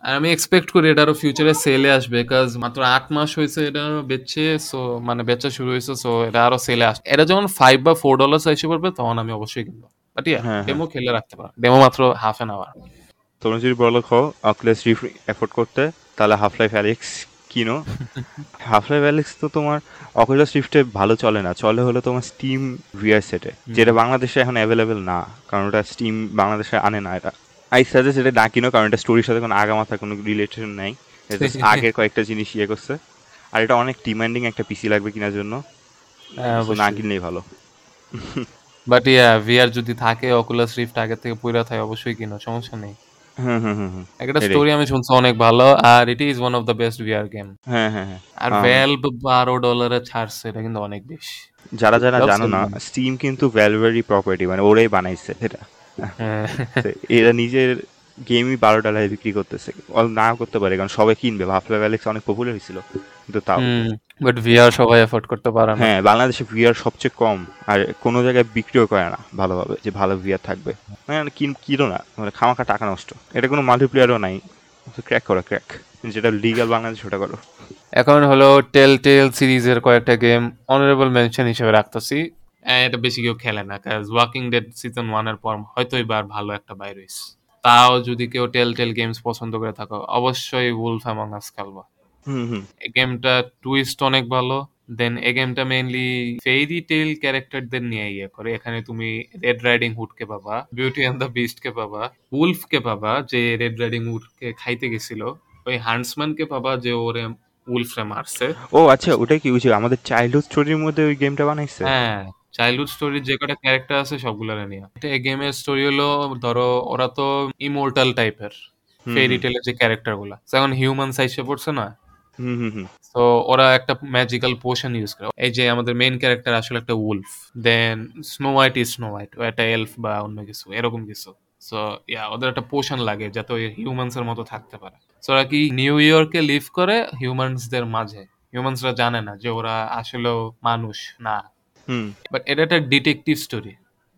আর আমি এক্সপেক্ট করি এটা আরও ফিউচারে সেলে আসবে কাজ মাত্র আট মাস হয়েছে এটা বেচছে সো মানে বেচা শুরু হয়েছে সো এটা আরও সেলে আসবে এটা যখন ফাইভ বা ফোর ডলার এসে পড়বে তখন আমি অবশ্যই কিনবো। বাট ইয়া হ্যাঁ, ডেমো খেলে রাখতে পারো। ডেমো মাত্র হাফ অ্যান আওয়ার তোমরা যদি লোক হও অকুলাস রিফ এফোর্ড করতে তাহলে হাফ লাইফ অ্যালেক্স কিনো। হাফ লাইফ অ্যালেক্স তো তোমার অকুলাস রিফটে ভালো চলে না চলে হলো তোমার স্টিম ভিআর সেটে যেটা বাংলাদেশে এখন অ্যাভেলেবেল না কারণ ওটা স্টিম বাংলাদেশে আনে না এটা আই সাজেস্ট এটা না কিনো কারণ এটা স্টোরির সাথে কোনো আগামাথা কোনো রিলেশন নাই। আগের কয়েকটা জিনিস ইয়ে করছে। আর এটা অনেক ডিমান্ডিং একটা পিসি লাগবে কেনার জন্য। হ্যাঁ, না কিনলেই ভালো। বাট ইয়া ভিআর যদি থাকে অকুলাস রিফট আগে থেকে পুরা থাকে অবশ্যই কিনো সমস্যা নেই। একটা স্টোরি আমি শুনছি অনেক ভালো আর it is one of the best VR game হ্যাঁ হ্যাঁ হ্যাঁ। আর ভ্যালভ বারো ডলারে ছাড়ছে এটা কিন্তু অনেক বেশি। যারা যারা জানো না স্টিম কিন্তু ভ্যালুয়ারি প্রপার্টি মানে ওরাই বানাইছে এটা। হ্যাঁ। এরা নিজের গেমই বারো ডলারে বিক্রি করতেছে। না করতে পারে কারণ সবাই কিনবে। অ্যালেক্স অনেক পপুলার হয়েছিল কিন্তু তাও। বাট ভিআর সবাই এফোর্ড করতে পারে না। হ্যাঁ বাংলাদেশে ভিআর সবচেয়ে কম আর কোনো জায়গায় বিক্রিও করে না ভালোভাবে যে ভালো ভিআর থাকবে। মানে কিন কিনো না মানে খামাখা টাকা নষ্ট। এটা কোনো মাল্টিপ্লেয়ারও নাই ক্র্যাক করো ক্র্যাক যেটা লিগাল বাংলাদেশ ওটা করো। এখন হলো টেল টেল সিরিজের কয়েকটা গেম অনারেবল মেনশন হিসেবে রাখতেছি। এটা বেশি কেউ খেলে না কাজ ওয়াকিং ডেড সিজন ওয়ানের পর হয়তো এবার ভালো একটা বাইর হইছে। তাও যদি কেউ টেল টেল গেমস পছন্দ করে থাকো অবশ্যই উলফ অ্যামং আস খেলবা। হুম হুম। এই গেমটা টুইস্ট অনেক ভালো দেন এই গেমটা মেইনলি ফেরি টেল ক্যারেক্টারদের নিয়ে ইয়ে করে। এখানে তুমি রেড রাইডিং হুড কে পাবা বিউটি অ্যান্ড দ্য বিস্ট কে পাবা উলফ কে পাবা যে রেড রাইডিং হুড কে খাইতে গেছিল ওই হান্টসম্যান কে পাবা যে ওরে উলফরে মারছে। ও আচ্ছা ওটা কি বুঝি আমাদের চাইল্ডহুড স্টোরির মধ্যে ওই গেমটা বানাইছে? হ্যাঁ। চাইল্ডহুড স্টোরির যে কটা ক্যারেক্টার আছে সবগুলো নিয়ে। এটা গেমের স্টোরি হলো ধরো ওরা তো ইমোর্টাল টাইপের ফেরি। টেলের যে ক্যারেক্টারগুলা। এখন হিউম্যান সাইজে পড়ছে না? হুম হুম হুম। তো ওরা একটা ম্যাজিক্যাল পোশন ইউজ করে। এই যে আমাদের মেইন ক্যারেক্টার আসলে একটা wolf then Snow White is Snow White একটা এলফ বা অন্য কিছু এরকম কিছু। সো ইয়া ওদের একটা পোশন লাগে যাতে ওই হিউম্যানস এর মতো থাকতে পারে। সো ওরা কি নিউ ইয়র্কে লিভ করে হিউম্যানসদের মাঝে? হিউম্যানসরা জানে না যে ওরা আসলেও মানুষ না। বাট এটা একটা ডিটেকটিভ স্টোরি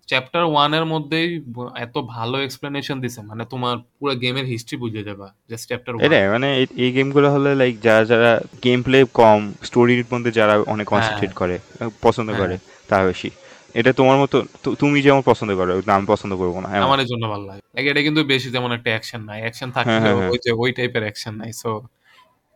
চ্যাপ্টার ওয়ানের মধ্যেই এত ভালো এক্সপ্লেনেশন দিছে মানে তোমার পুরো গেমের হিস্ট্রি বুঝে যাবা জাস্ট চ্যাপ্টার এটাই মানে এই- গেমগুলো হলে লাইক যারা যারা গেম প্লে কম স্টোরির মধ্যে যারা অনেক কনসেন্ট্রেট করে পছন্দ হ্যাঁ। করে তারা বেশি এটা তোমার মতো তুমি যেমন পছন্দ করো আমি পছন্দ করব না। আমার জন্য ভালো লাগে এটা কিন্তু বেশি যেমন একটা অ্যাকশন নাই অ্যাকশন হ্যাঁ, হ্যাঁ, হ্যাঁ। ওই যে ওই টাইপের অ্যাকশন নাই সো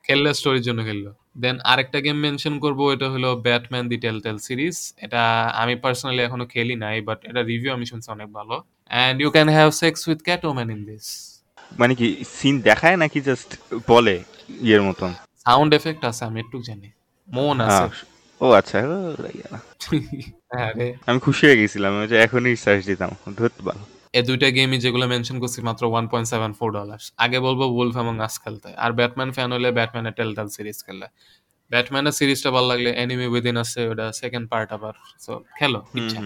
খেললে স্টোরির জন্য খেললো। দেন আরেকটা গেম মেনশন করব এটা হলো ব্যাটম্যান দি টেলটেল সিরিজ এটা আমি পার্সোনালি এখনও খেলি নাই বাট এটা রিভিউ আমি শুনছি অনেক ভালো। And you can have sex with Catwoman in this মানে কি সিন দেখায় নাকি জাস্ট বলে ইয়ের মতন? সাউন্ড এফেক্ট আছে আমি একটু জানি। মন আছে। ও আচ্ছা ও, ইয়া। আরে আমি খুশি হয়ে গেছিলাম এখনই সার্চ দিতাম ধরতে পারো এই দুইটা গেমই যেগুলো মেনশন করছি মাত্র one point seven four dollar আগে বলব উলফ এবং আস খেলতে। আর ব্যাটম্যান ফ্যান হলে ব্যাটম্যানের টেলটাল সিরিজ খেললে। ব্যাটম্যানের সিরিজটা ভালো লাগলে এনিমি উইদিন আছে ওটা সেকেন্ড পার্ট আবার। সো খেলো ইচ্ছা।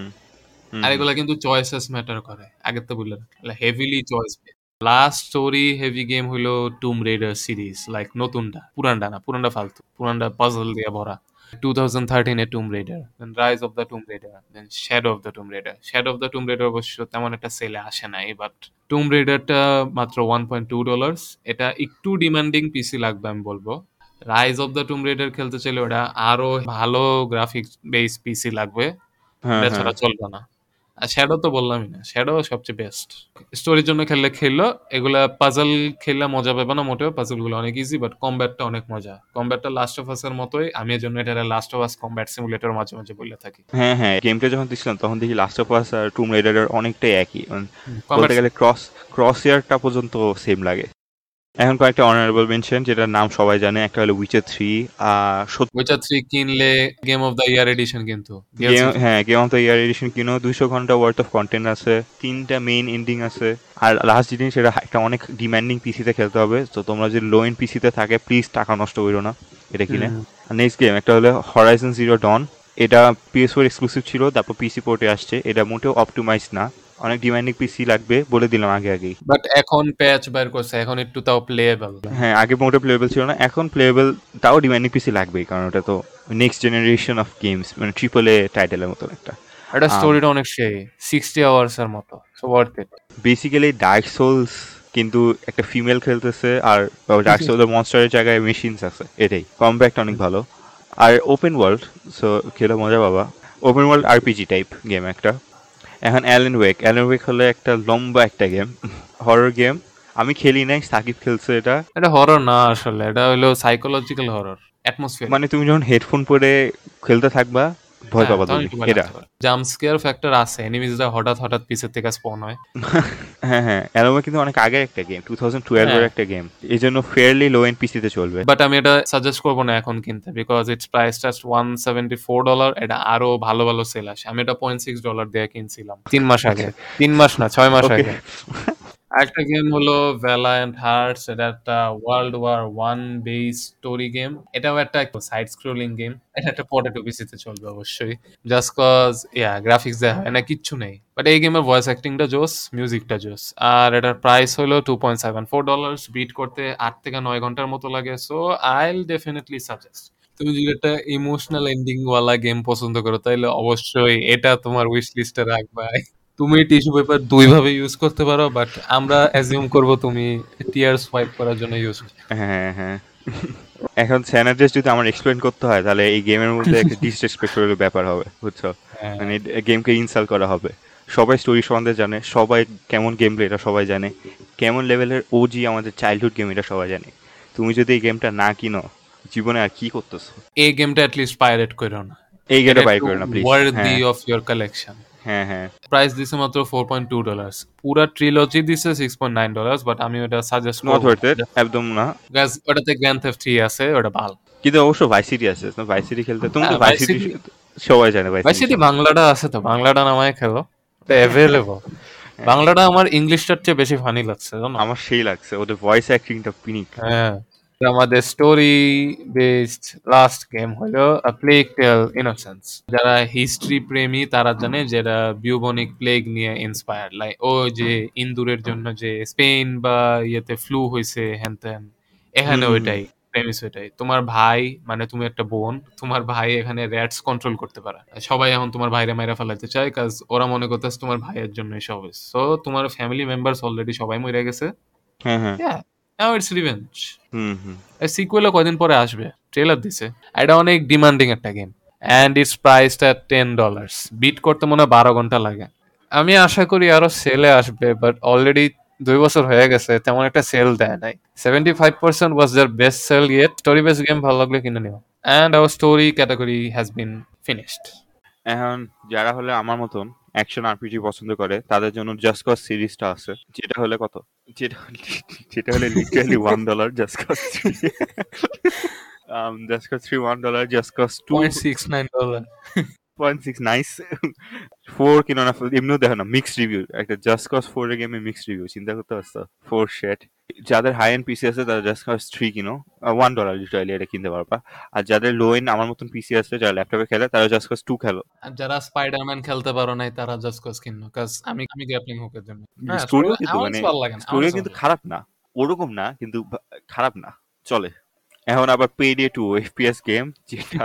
আর এগুলা কিন্তু চয়েসেস ম্যাটার করে। আগে তো বললেন heavily choice last story heavy game হইল টুম রেডার সিরিজ লাইক নতুনটা পুরানটা না পুরানটা ফালতু পুরানটা পাজল দিয়ে ভরা। Two thousand থার্টিনে Tomb Raider then Rise of the Tomb Raider then Shadow of the Tomb Raider Shadow of the Tomb Raider অবশ্য তেমন একটা সেলে আসে নাই বাট টুম রেডারটা মাত্র ওয়ান পয়েন্ট টু ডলার্স এটা একটু ডিমান্ডিং পিসি লাগবে আমি বলব। Rise of the Tomb Raider খেলতে চাইলে ওটা আরও ভালো গ্রাফিক্স বেস পিসি লাগবে। হ্যাঁ এটা হ্যাঁ। ছাড়া চলবে না। আর শ্যাডো তো বললামই না শ্যাডো সবচেয়ে বেস্ট স্টোরির জন্য খেললে খেললো এগুলা পাজল খেললে মজা পাবে না মোটেও পাজলগুলো অনেক ইজি বাট কম্ব্যাটটা অনেক মজা। কম্ব্যাটটা লাস্ট অফ আস এর মতোই আমি এর জন্য এটা Last of Us combat simulator মাঝে মাঝে বলে থাকি। হ্যাঁ হ্যাঁ গেমটা যখন দিছিলাম তখন দেখি লাস্ট অফ আস আর টুম রাইডারের অনেকটাই একই। মানে বলতে গেলে ক্রস ক্রস ইয়ারটা পর্যন্ত সেম লাগে। এখন কয়েকটা অনারেবল মেনশন যেটার নাম সবাই জানে। একটা হলো উইচার থ্রি উইচার থ্রি কিনলে game of the year edition কিন্তু। হ্যাঁ game of the year edition কিনো। দুইশো ঘণ্টা ওয়ার্থ অফ কন্টেন্ট আছে। তিনটা মেইন এন্ডিং আছে। আর লাস্ট জিনিস সেটা একটা অনেক ডিমান্ডিং পিসিতে খেলতে হবে। তো তোমরা যদি লো এন্ড পিসিতে থাকে প্লিজ টাকা নষ্ট করো না এটা কিনে। নেক্সট গেম একটা হলো হরাইজন জিরো ডন এটা পিএস ফোর এক্সক্লুসিভ ছিল তারপর পিসি পোর্টে আসছে। এটা মোটেও অপটিমাইজ না। অনেক ডিমান্ডিং পিসি লাগবে বলে দিলাম আগে আগেই। বাট এখন প্যাচ বের করছে এখন একটু তাও প্লেয়েবল হ্যাঁ আগে মোটে প্লেয়েবল ছিল না এখন প্লেয়েবল তাও ডিমান্ডিং পিসি লাগবেই কারণ ওটা তো নেক্সট জেনারেশন অফ গেমস মানে ট্রিপল এ টাইটেলের মতন একটা। এটা। স্টোরিটা অনেক সেই সিক্সটি আওয়ার্স এর মতো so worth it basically Dark Souls কিন্তু একটা ফিমেল খেলতেছে আর ডার্ক সোলের মনস্টারের জায়গায় মেশিনস আছে এটাই। কম্প্যাক্ট অনেক ভালো। আর ওপেন ওয়ার্ল্ড সো খেলে মজা বাবা open world RPG type game একটা। এখন অ্যালেন ওয়েক অ্যালেন ওয়েক হলো একটা লম্বা একটা গেম হরর গেম আমি খেলি নাই সাকিব খেলছে এটা। এটা হরর না আসলে এটা হলো সাইকোলজিক্যাল হরর অ্যাটমসফিয়ার মানে তুমি যখন হেডফোন পরে খেলতে থাকবা ভয় পাবা তুমি। এটা। জাম্প স্কেয়ার ফ্যাক্টর আছে। এনিমিজরা হঠাৎ হঠাৎ পিছের থেকে স্পন হয়। হ্যাঁ হ্যাঁ। অ্যালোমা কিন্তু অনেক আগের একটা গেম টু থাউজেন্ড টুয়েলভের হ্যাঁ। একটা গেম এই জন্য ফেয়ারলি লো এন্ড পিসিতে চলবে। বাট আমি এটা সাজেস্ট করব না এখন কিনতে because it's price just one seventy four dollar এটা আরও ভালো ভালো সেল আসে। আমি এটা পয়েন্ট সিক্স ডলার দিয়ে কিনছিলাম। তিন মাস আগে। তিন মাস না ছয় মাস আগে। আরেকটা গেম হলো ভ্যালায়েন্ট হার্টস এটা একটা World War One base story game এটাও একটা সাইড স্ক্রোলিং গেম এটা একটা পটেটো পিসিতে চলবে অবশ্যই জাস্ট কজ ইয়া গ্রাফিক্স দেওয়া হয় না, কিচ্ছু নেই বাট এই গেমের ভয়েস অ্যাক্টিংটা জোস মিউজিকটা জোস, আর এটার প্রাইস হলো two point seven four dollar beat করতে আট থেকে নয় ঘণ্টার মতো লাগে সো আই ডেফিনেটলি সাজেস্ট তুমি যদি একটা ইমোশনাল এন্ডিং ওয়ালা গেম পছন্দ করো তাহলে অবশ্যই এটা তোমার উইশ লিস্টে রাখবা। তুমি টিস্যু পেপার দুই ভাবে ইউজ করতে পারো বাট আমরা অ্যাজিউম করব তুমি টিয়ার সোয়াইপ করার জন্য ইউজ হ্যাঁ হ্যাঁ। এখন স্যানাড্রেস যদি আমার এক্সপ্লেন করতে হয় তাহলে এই গেমের মধ্যে একটা ডিসরেসপেক্টের ব্যাপার হবে বুঝছ? হ্যাঁ। মানে গেমকে ইনসাল করা হবে। সবাই স্টোরি সম্বন্ধে জানে সবাই কেমন গেম প্লে এটা সবাই জানে কেমন লেভেলের ওজি আমাদের চাইল্ডহুড গেম এটা সবাই জানে। তুমি যদি এই গেমটা না কিনো জীবনে আর কি করতেছো? এই গেমটা অ্যাটলিস্ট পাইরেট করো না। এই গেমটা বাই করো না please worthy of your collection হ্যাঁ হ্যাঁ। প্রাইস দিছে মাত্র ফোর পয়েন্ট টু ডলার পুরা ট্রিলজি দিছে six point nine dollar but আমি ওটা সাজেস্ট নট ওয়ার্থ ইট একদম না। Guys, ওটাতে গ্র্যান্ড থেফট থ্রি আছে ওটা ভালো। কিন্তু অবশ্য ভাইসিটি আছে ভাইসিটি খেলতে তুমি তো হ্যাঁ, ভাইসিটি Vice সবাই জানে ভাই ভাইসিটি সেটি বাংলাটা আছে তো বাংলাটা নামায় খেলো। অ্যাভেলেবল বাংলাটা আমার ইংলিশটার চেয়ে বেশি ফানি লাগছে জানো? আমার সেই লাগছে ওদের ভয়েস অ্যাক্টিংটা পিনিক হ্যাঁ। আমাদের স্টোরি বেসড লাস্ট গেম হলো প্লেগ টেল ইনোসেন্স যারা হিস্ট্রি প্রেমী তারা জানে যেটা বিউবনিক প্লেগ নিয়ে ইন্সপায়ার লাইক ও যে ইন্দুরের জন্য যে স্পেন বা ইয়েতে ফ্লু হয়েছে হ্যান ত্যান এখানে ওইটাই প্রেমিস ওইটাই। তোমার ভাই মানে তুমি একটা বোন তোমার ভাই এখানে র্যাটস কন্ট্রোল করতে পারে। সবাই এখন তোমার ভাইরে মাইরা ফেলাইতে চায় কাজ ওরা মনে করতেছে তোমার ভাইয়ের জন্য সব। সো তোমার ফ্যামিলি মেম্বার্স অলরেডি সবাই মরে গেছে। হ্যাঁ হ্যাঁ। নাও ইটস রিভেঞ্জ হুম হুম। সিকুয়েলও কয়দিন পরে আসবে? ট্রেলার দিছে। এটা অনেক ডিমান্ডিং একটা game and it's priced at ten dollars beat করতে মনে হয় বারো ঘণ্টা লাগে। আমি আশা করি আরও সেলে আসবে বাট অলরেডি দুই বছর হয়ে গেছে তেমন একটা সেল দেয় নাই। Seventy five percent was their best sale yet story base game ভালো লাগলে কিনে নিও। And our story category has been finished এখন যারা হলে আমার মতন অ্যাকশন আরপিজি পছন্দ করে তাদের জন্য জাস্ট কজ সিরিজটা আছে। যেটা হলে কত? যেটা যেটা হলে literally one dollar Just Cause Just Cause three one dollar Just Cause two six nine dollar point six nice four কিনো না এমনিও দেখো না মিক্সড রিভিউ একটা জাস্ট কজ ফোর এর গেমে মিক্সড রিভিউ চিন্তা করতে পারছ? ফোর শেট যাদের হাই এন্ড পিসি আছে তারা জাস্ট কজ থ্রি কিনো ওয়ান ডলার লিটারালি এটা কিনতে পারবা। আর যাদের লো এন্ড আমার মতন পিসি আছে যারা ল্যাপটপে খেলে তারা জাস্ট কজ টু খেলো। আর যারা স্পাইডারম্যান খেলতে পারো নাই তারা জাস্ট কজ কিনো কাজ আমি আমি গ্যাপলিং হুকের জন্য। হ্যাঁ, স্টোরিও কিন্তু মানে স্টোরিও কিন্তু খারাপ না ওরকম না কিন্তু খারাপ না। চলে। এখন আবার পেডে টু এফপিএস গেম যেটা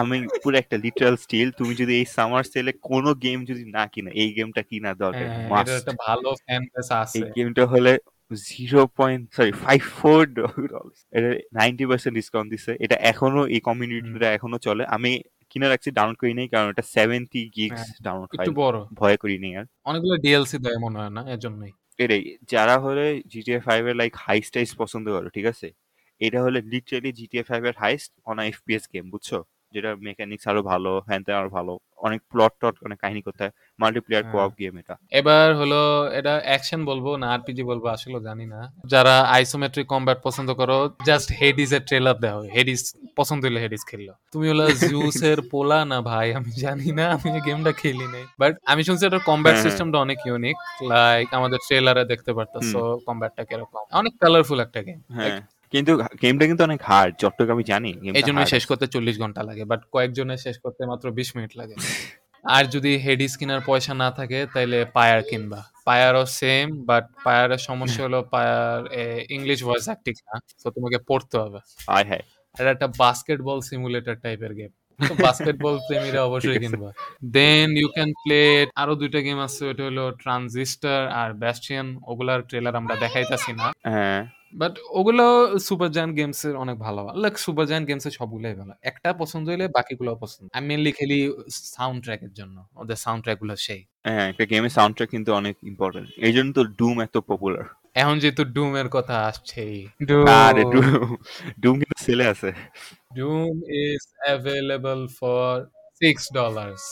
আমি পুরো একটা লিটারাল স্টিল তুমি যদি এই সামার সেলে কোনো গেম যদি না কিনা এই গেমটা কিনা দরকার হ্যাঁ, একটা ভালো ফ্যান বেস আছে। এই গেমটা হলে zero point sorry five four এটা নাইনটি পার্সেন্ট ডিসকাউন্ট দিচ্ছে এটা এখনও এই কমিউনিটিটা এখনও চলে। আমি কিনে রাখছি ডাউনলোড করি নাই কারণ এটা সেভেন্টি গিগস ডাউনলোড একটু বড়। ভয় করি নাই আর। অনেকগুলো ডিএলসি দেয় মনে হয় না এর জন্যই এটাই যারা হলে জিটিএ ফাইভ এর লাইক হাই স্টাইস পছন্দ করো ঠিক আছে? এটা হলে লিটারালি জিটিএ ফাইভ এর হাইস্ট অন এফপিএস গেম বুঝছ? যেটা মেকানিক্স আরও ভালো হ্যান আরও ভালো অনেক প্লট টট অনেক কাহিনী করতে হয় মাল্টিপ্লেয়ার। কোঅপ গেম এটা। এবার হলো এটা অ্যাকশন বলব না আরপিজি বলব আসলে জানি না। যারা আইসোমেট্রিক কম্ব্যাট পছন্দ করো জাস্ট হেডিস এর ট্রেলার হয় হেডিস পছন্দ হলে হেডিস খেললো। তুমি হলো জুসের পোলা না ভাই? আমি জানি না আমি গেমটা খেলি নাই। বাট আমি শুনছি এটা কম্ব্যাট। সিস্টেমটা অনেক ইউনিক লাইক আমাদের ট্রেলারে দেখতে পারতেছো কম্ব্যাটটা কীরকম। অনেক কালারফুল একটা গেম হ্যাঁ। কিন্তু গেমটা কিন্তু অনেক হার্ড আমি জানি এই জন্য শেষ করতে চল্লিশ ঘণ্টা লাগে বাট কয়েকজনের শেষ করতে মাত্র বিশ মিনিট লাগে। আর যদি হেডিস কেনার পয়সা না থাকে তাহলে পায়ার কিনবা। পায়ারও সেম বাট পায়ারের সমস্যা হলো পায়ার ইংলিশ ভয়েস অ্যাক্টিং না তো তোমাকে পড়তে হবে। আয় হ্যাঁ। আর একটা বাস্কেটবল সিমুলেটর টাইপের গেম বাস্কেটবল প্রেমীরা অবশ্যই কিনবা। দেন ইউ ক্যান প্লে আরও দুইটা গেম আছে ওটা হলো ট্রানজিস্টার আর ব্যাস্টিয়ান ওগুলার ট্রেলার আমরা দেখাইতাছি না। হ্যাঁ। বাট ওগুলো সুপার জায়ান্ট গেমস এর অনেক ভালো। লাইক সুপার জায়ান্ট গেমস এর সবগুলোই ভালো। একটা পছন্দ হইলে বাকিগুলো পছন্দ। আমি মেনলি খেলি সাউন্ড ট্র্যাকের জন্য। ওদের সাউন্ড ট্র্যাকগুলো সেই। হ্যাঁ একটা গেমের সাউন্ড ট্র্যাক কিন্তু অনেক ইম্পর্টেন্ট এই জন্য তো ডুম এত পপুলার এখন যেহেতু ডুম এর কথা আসছেই। আরে ডুম ডুম কিন্তু সেলে আছে। Doom is available for six dollars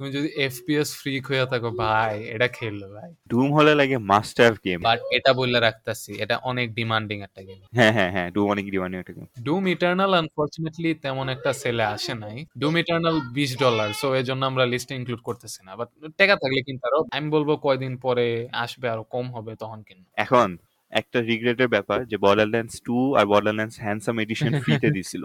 তুমি যদি এফপিএস ফ্রি হয়ে থাকো ভাই এটা খেললো ভাই ডুম হলে লাগে মাস্ট হ্যাভ গেম বাট এটা বললে রাখতেছি এটা অনেক ডিমান্ডিং একটা গেম হ্যাঁ হ্যাঁ হ্যাঁ ডুম অনেক ডিমান্ডিং একটা গেম ডুম ইটার্নাল আনফরচুনেটলি তেমন একটা সেলে আসে নাই। ডুম ইটার্নাল বিশ ডলার সো এই জন্য আমরা লিস্টে ইনক্লুড করতেছি না। বাট টাকা থাকলে কিন্তু আরও আমি বলব কয়দিন পরে আসবে আরও কম হবে তখন কিন্তু এখন একটা রিগ্রেটের ব্যাপার যে বর্ডারল্যান্ডস টু আর বর্ডারল্যান্ডস হ্যান্ডসাম এডিশন ফ্রিতে দিছিল।